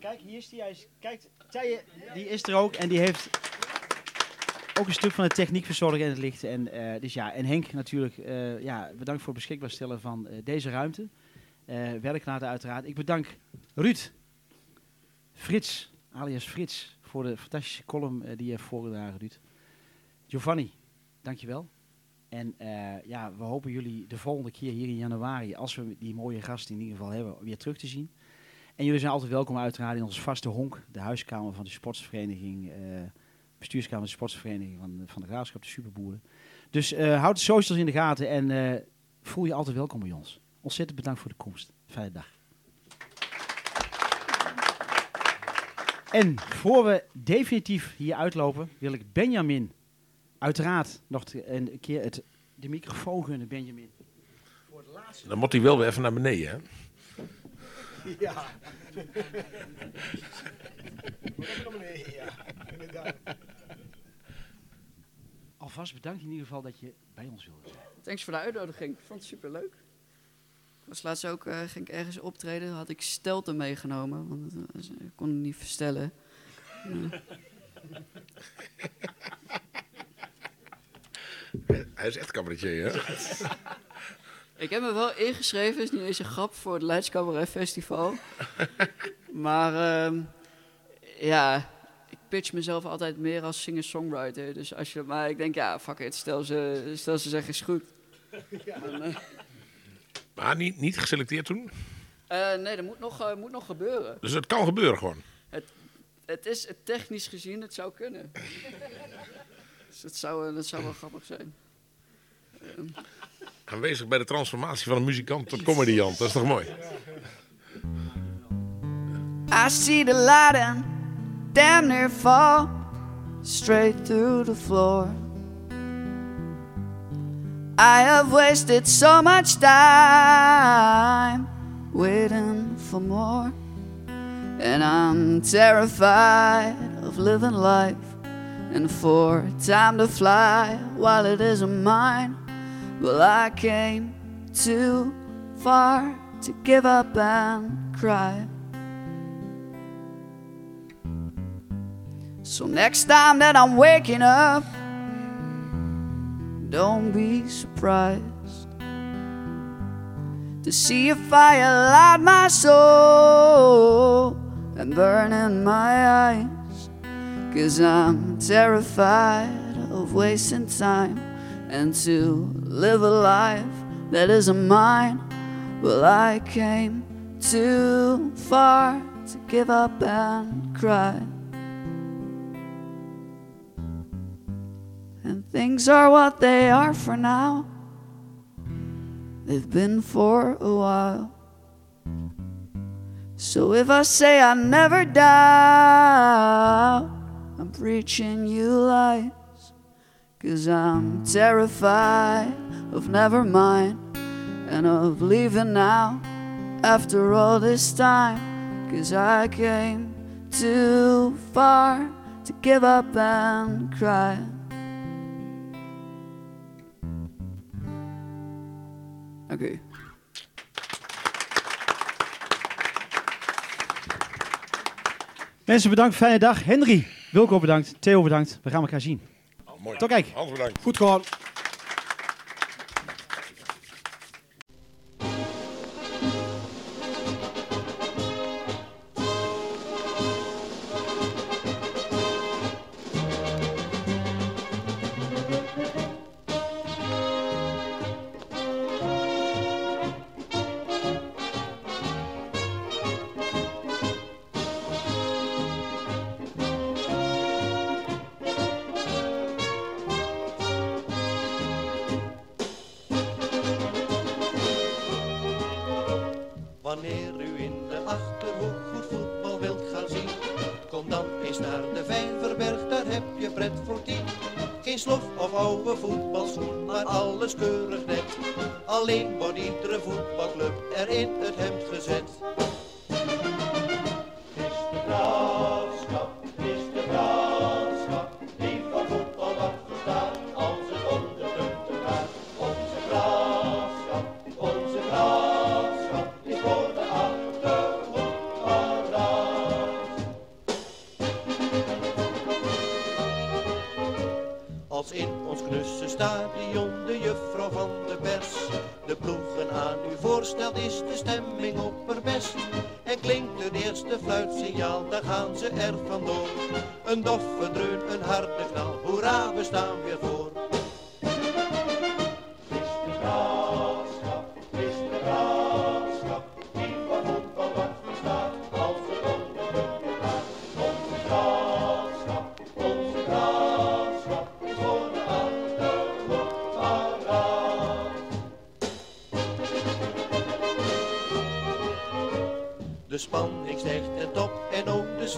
kijk, hier is die. Hij kijk, Tijen, die is er ook. En die heeft ook een stuk van de techniek verzorgen en het licht. En, dus ja, en Henk natuurlijk, ja, bedankt voor het beschikbaar stellen van deze ruimte. Werklaten uiteraard. Ik bedank Ruud, Frits, alias Frits, voor de fantastische column eh, die je hebt voorgedragen. Giovanni, dankjewel. En eh, ja, we hopen jullie de volgende keer hier in januari, als we die mooie gast in ieder geval hebben, weer terug te zien. En jullie zijn altijd welkom uiteraard in onze vaste honk, de huiskamer van de sportsvereniging, eh, bestuurskamer van de sportsvereniging van, van de Graafschap, de Superboeren. Dus houd de socials in de gaten en voel je altijd welkom bij ons. Ontzettend bedankt voor de komst. Fijne dag. En voor we definitief hier uitlopen, wil ik Benjamin uiteraard nog een keer het, de microfoon gunnen, Benjamin. Dan moet hij wel weer even naar beneden, hè? Ja. Alvast bedankt in ieder geval dat je bij ons wilde zijn. Thanks voor de uitnodiging. Ik vond het superleuk. Ik was laatst ook, eh, ging ik ergens optreden, had ik stelten meegenomen, want ik kon het niet verstellen. Hij is echt cabaretier, hè? Ik heb me wel ingeschreven, is niet eens een grap, voor het Leids Cabaret Festival. maar ehm, ja, ik pitch mezelf altijd meer als singer-songwriter. Dus als je, maar ik denk, ja, fuck it, stel ze, stel ze zeggen is goed. Dan, eh, Maar niet, niet geselecteerd toen. eh, nee, dat moet nog, eh, moet nog gebeuren. Dus het kan gebeuren gewoon. Het is het technisch gezien, het zou kunnen. dus dat zou, eh, dat zou wel grappig zijn. Aanwezig bij de transformatie van een muzikant tot comediant. Dat is toch mooi? I see the light and damn near fall straight through the floor. I have wasted so much time waiting for more. And I'm terrified of living life and for time to fly while it isn't mine. Well, I came too far to give up and cry. So next time that I'm waking up, don't be surprised to see a fire light my soul and burn in my eyes. Cause I'm terrified of wasting time and to live a life that isn't mine. Well, I came too far to give up and cry. Things are what they are for now. They've been for a while. So if I say I never doubt, I'm preaching you lies. Cause I'm terrified of never mind and of leaving now after all this time. Cause I came too far to give up and cry. Oké. Mensen, bedankt. Fijne dag. Henry, Wilco bedankt. Theo bedankt. We gaan elkaar zien. Oh, mooi. Tot kijk. Hans bedankt. Goed gewoon.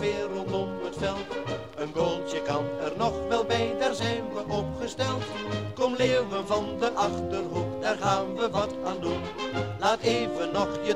Rondom het veld. Een goaltje kan er nog wel bij, daar zijn we opgesteld. Kom leeuwen van de Achterhoek, daar gaan we wat aan doen. Laat even nog je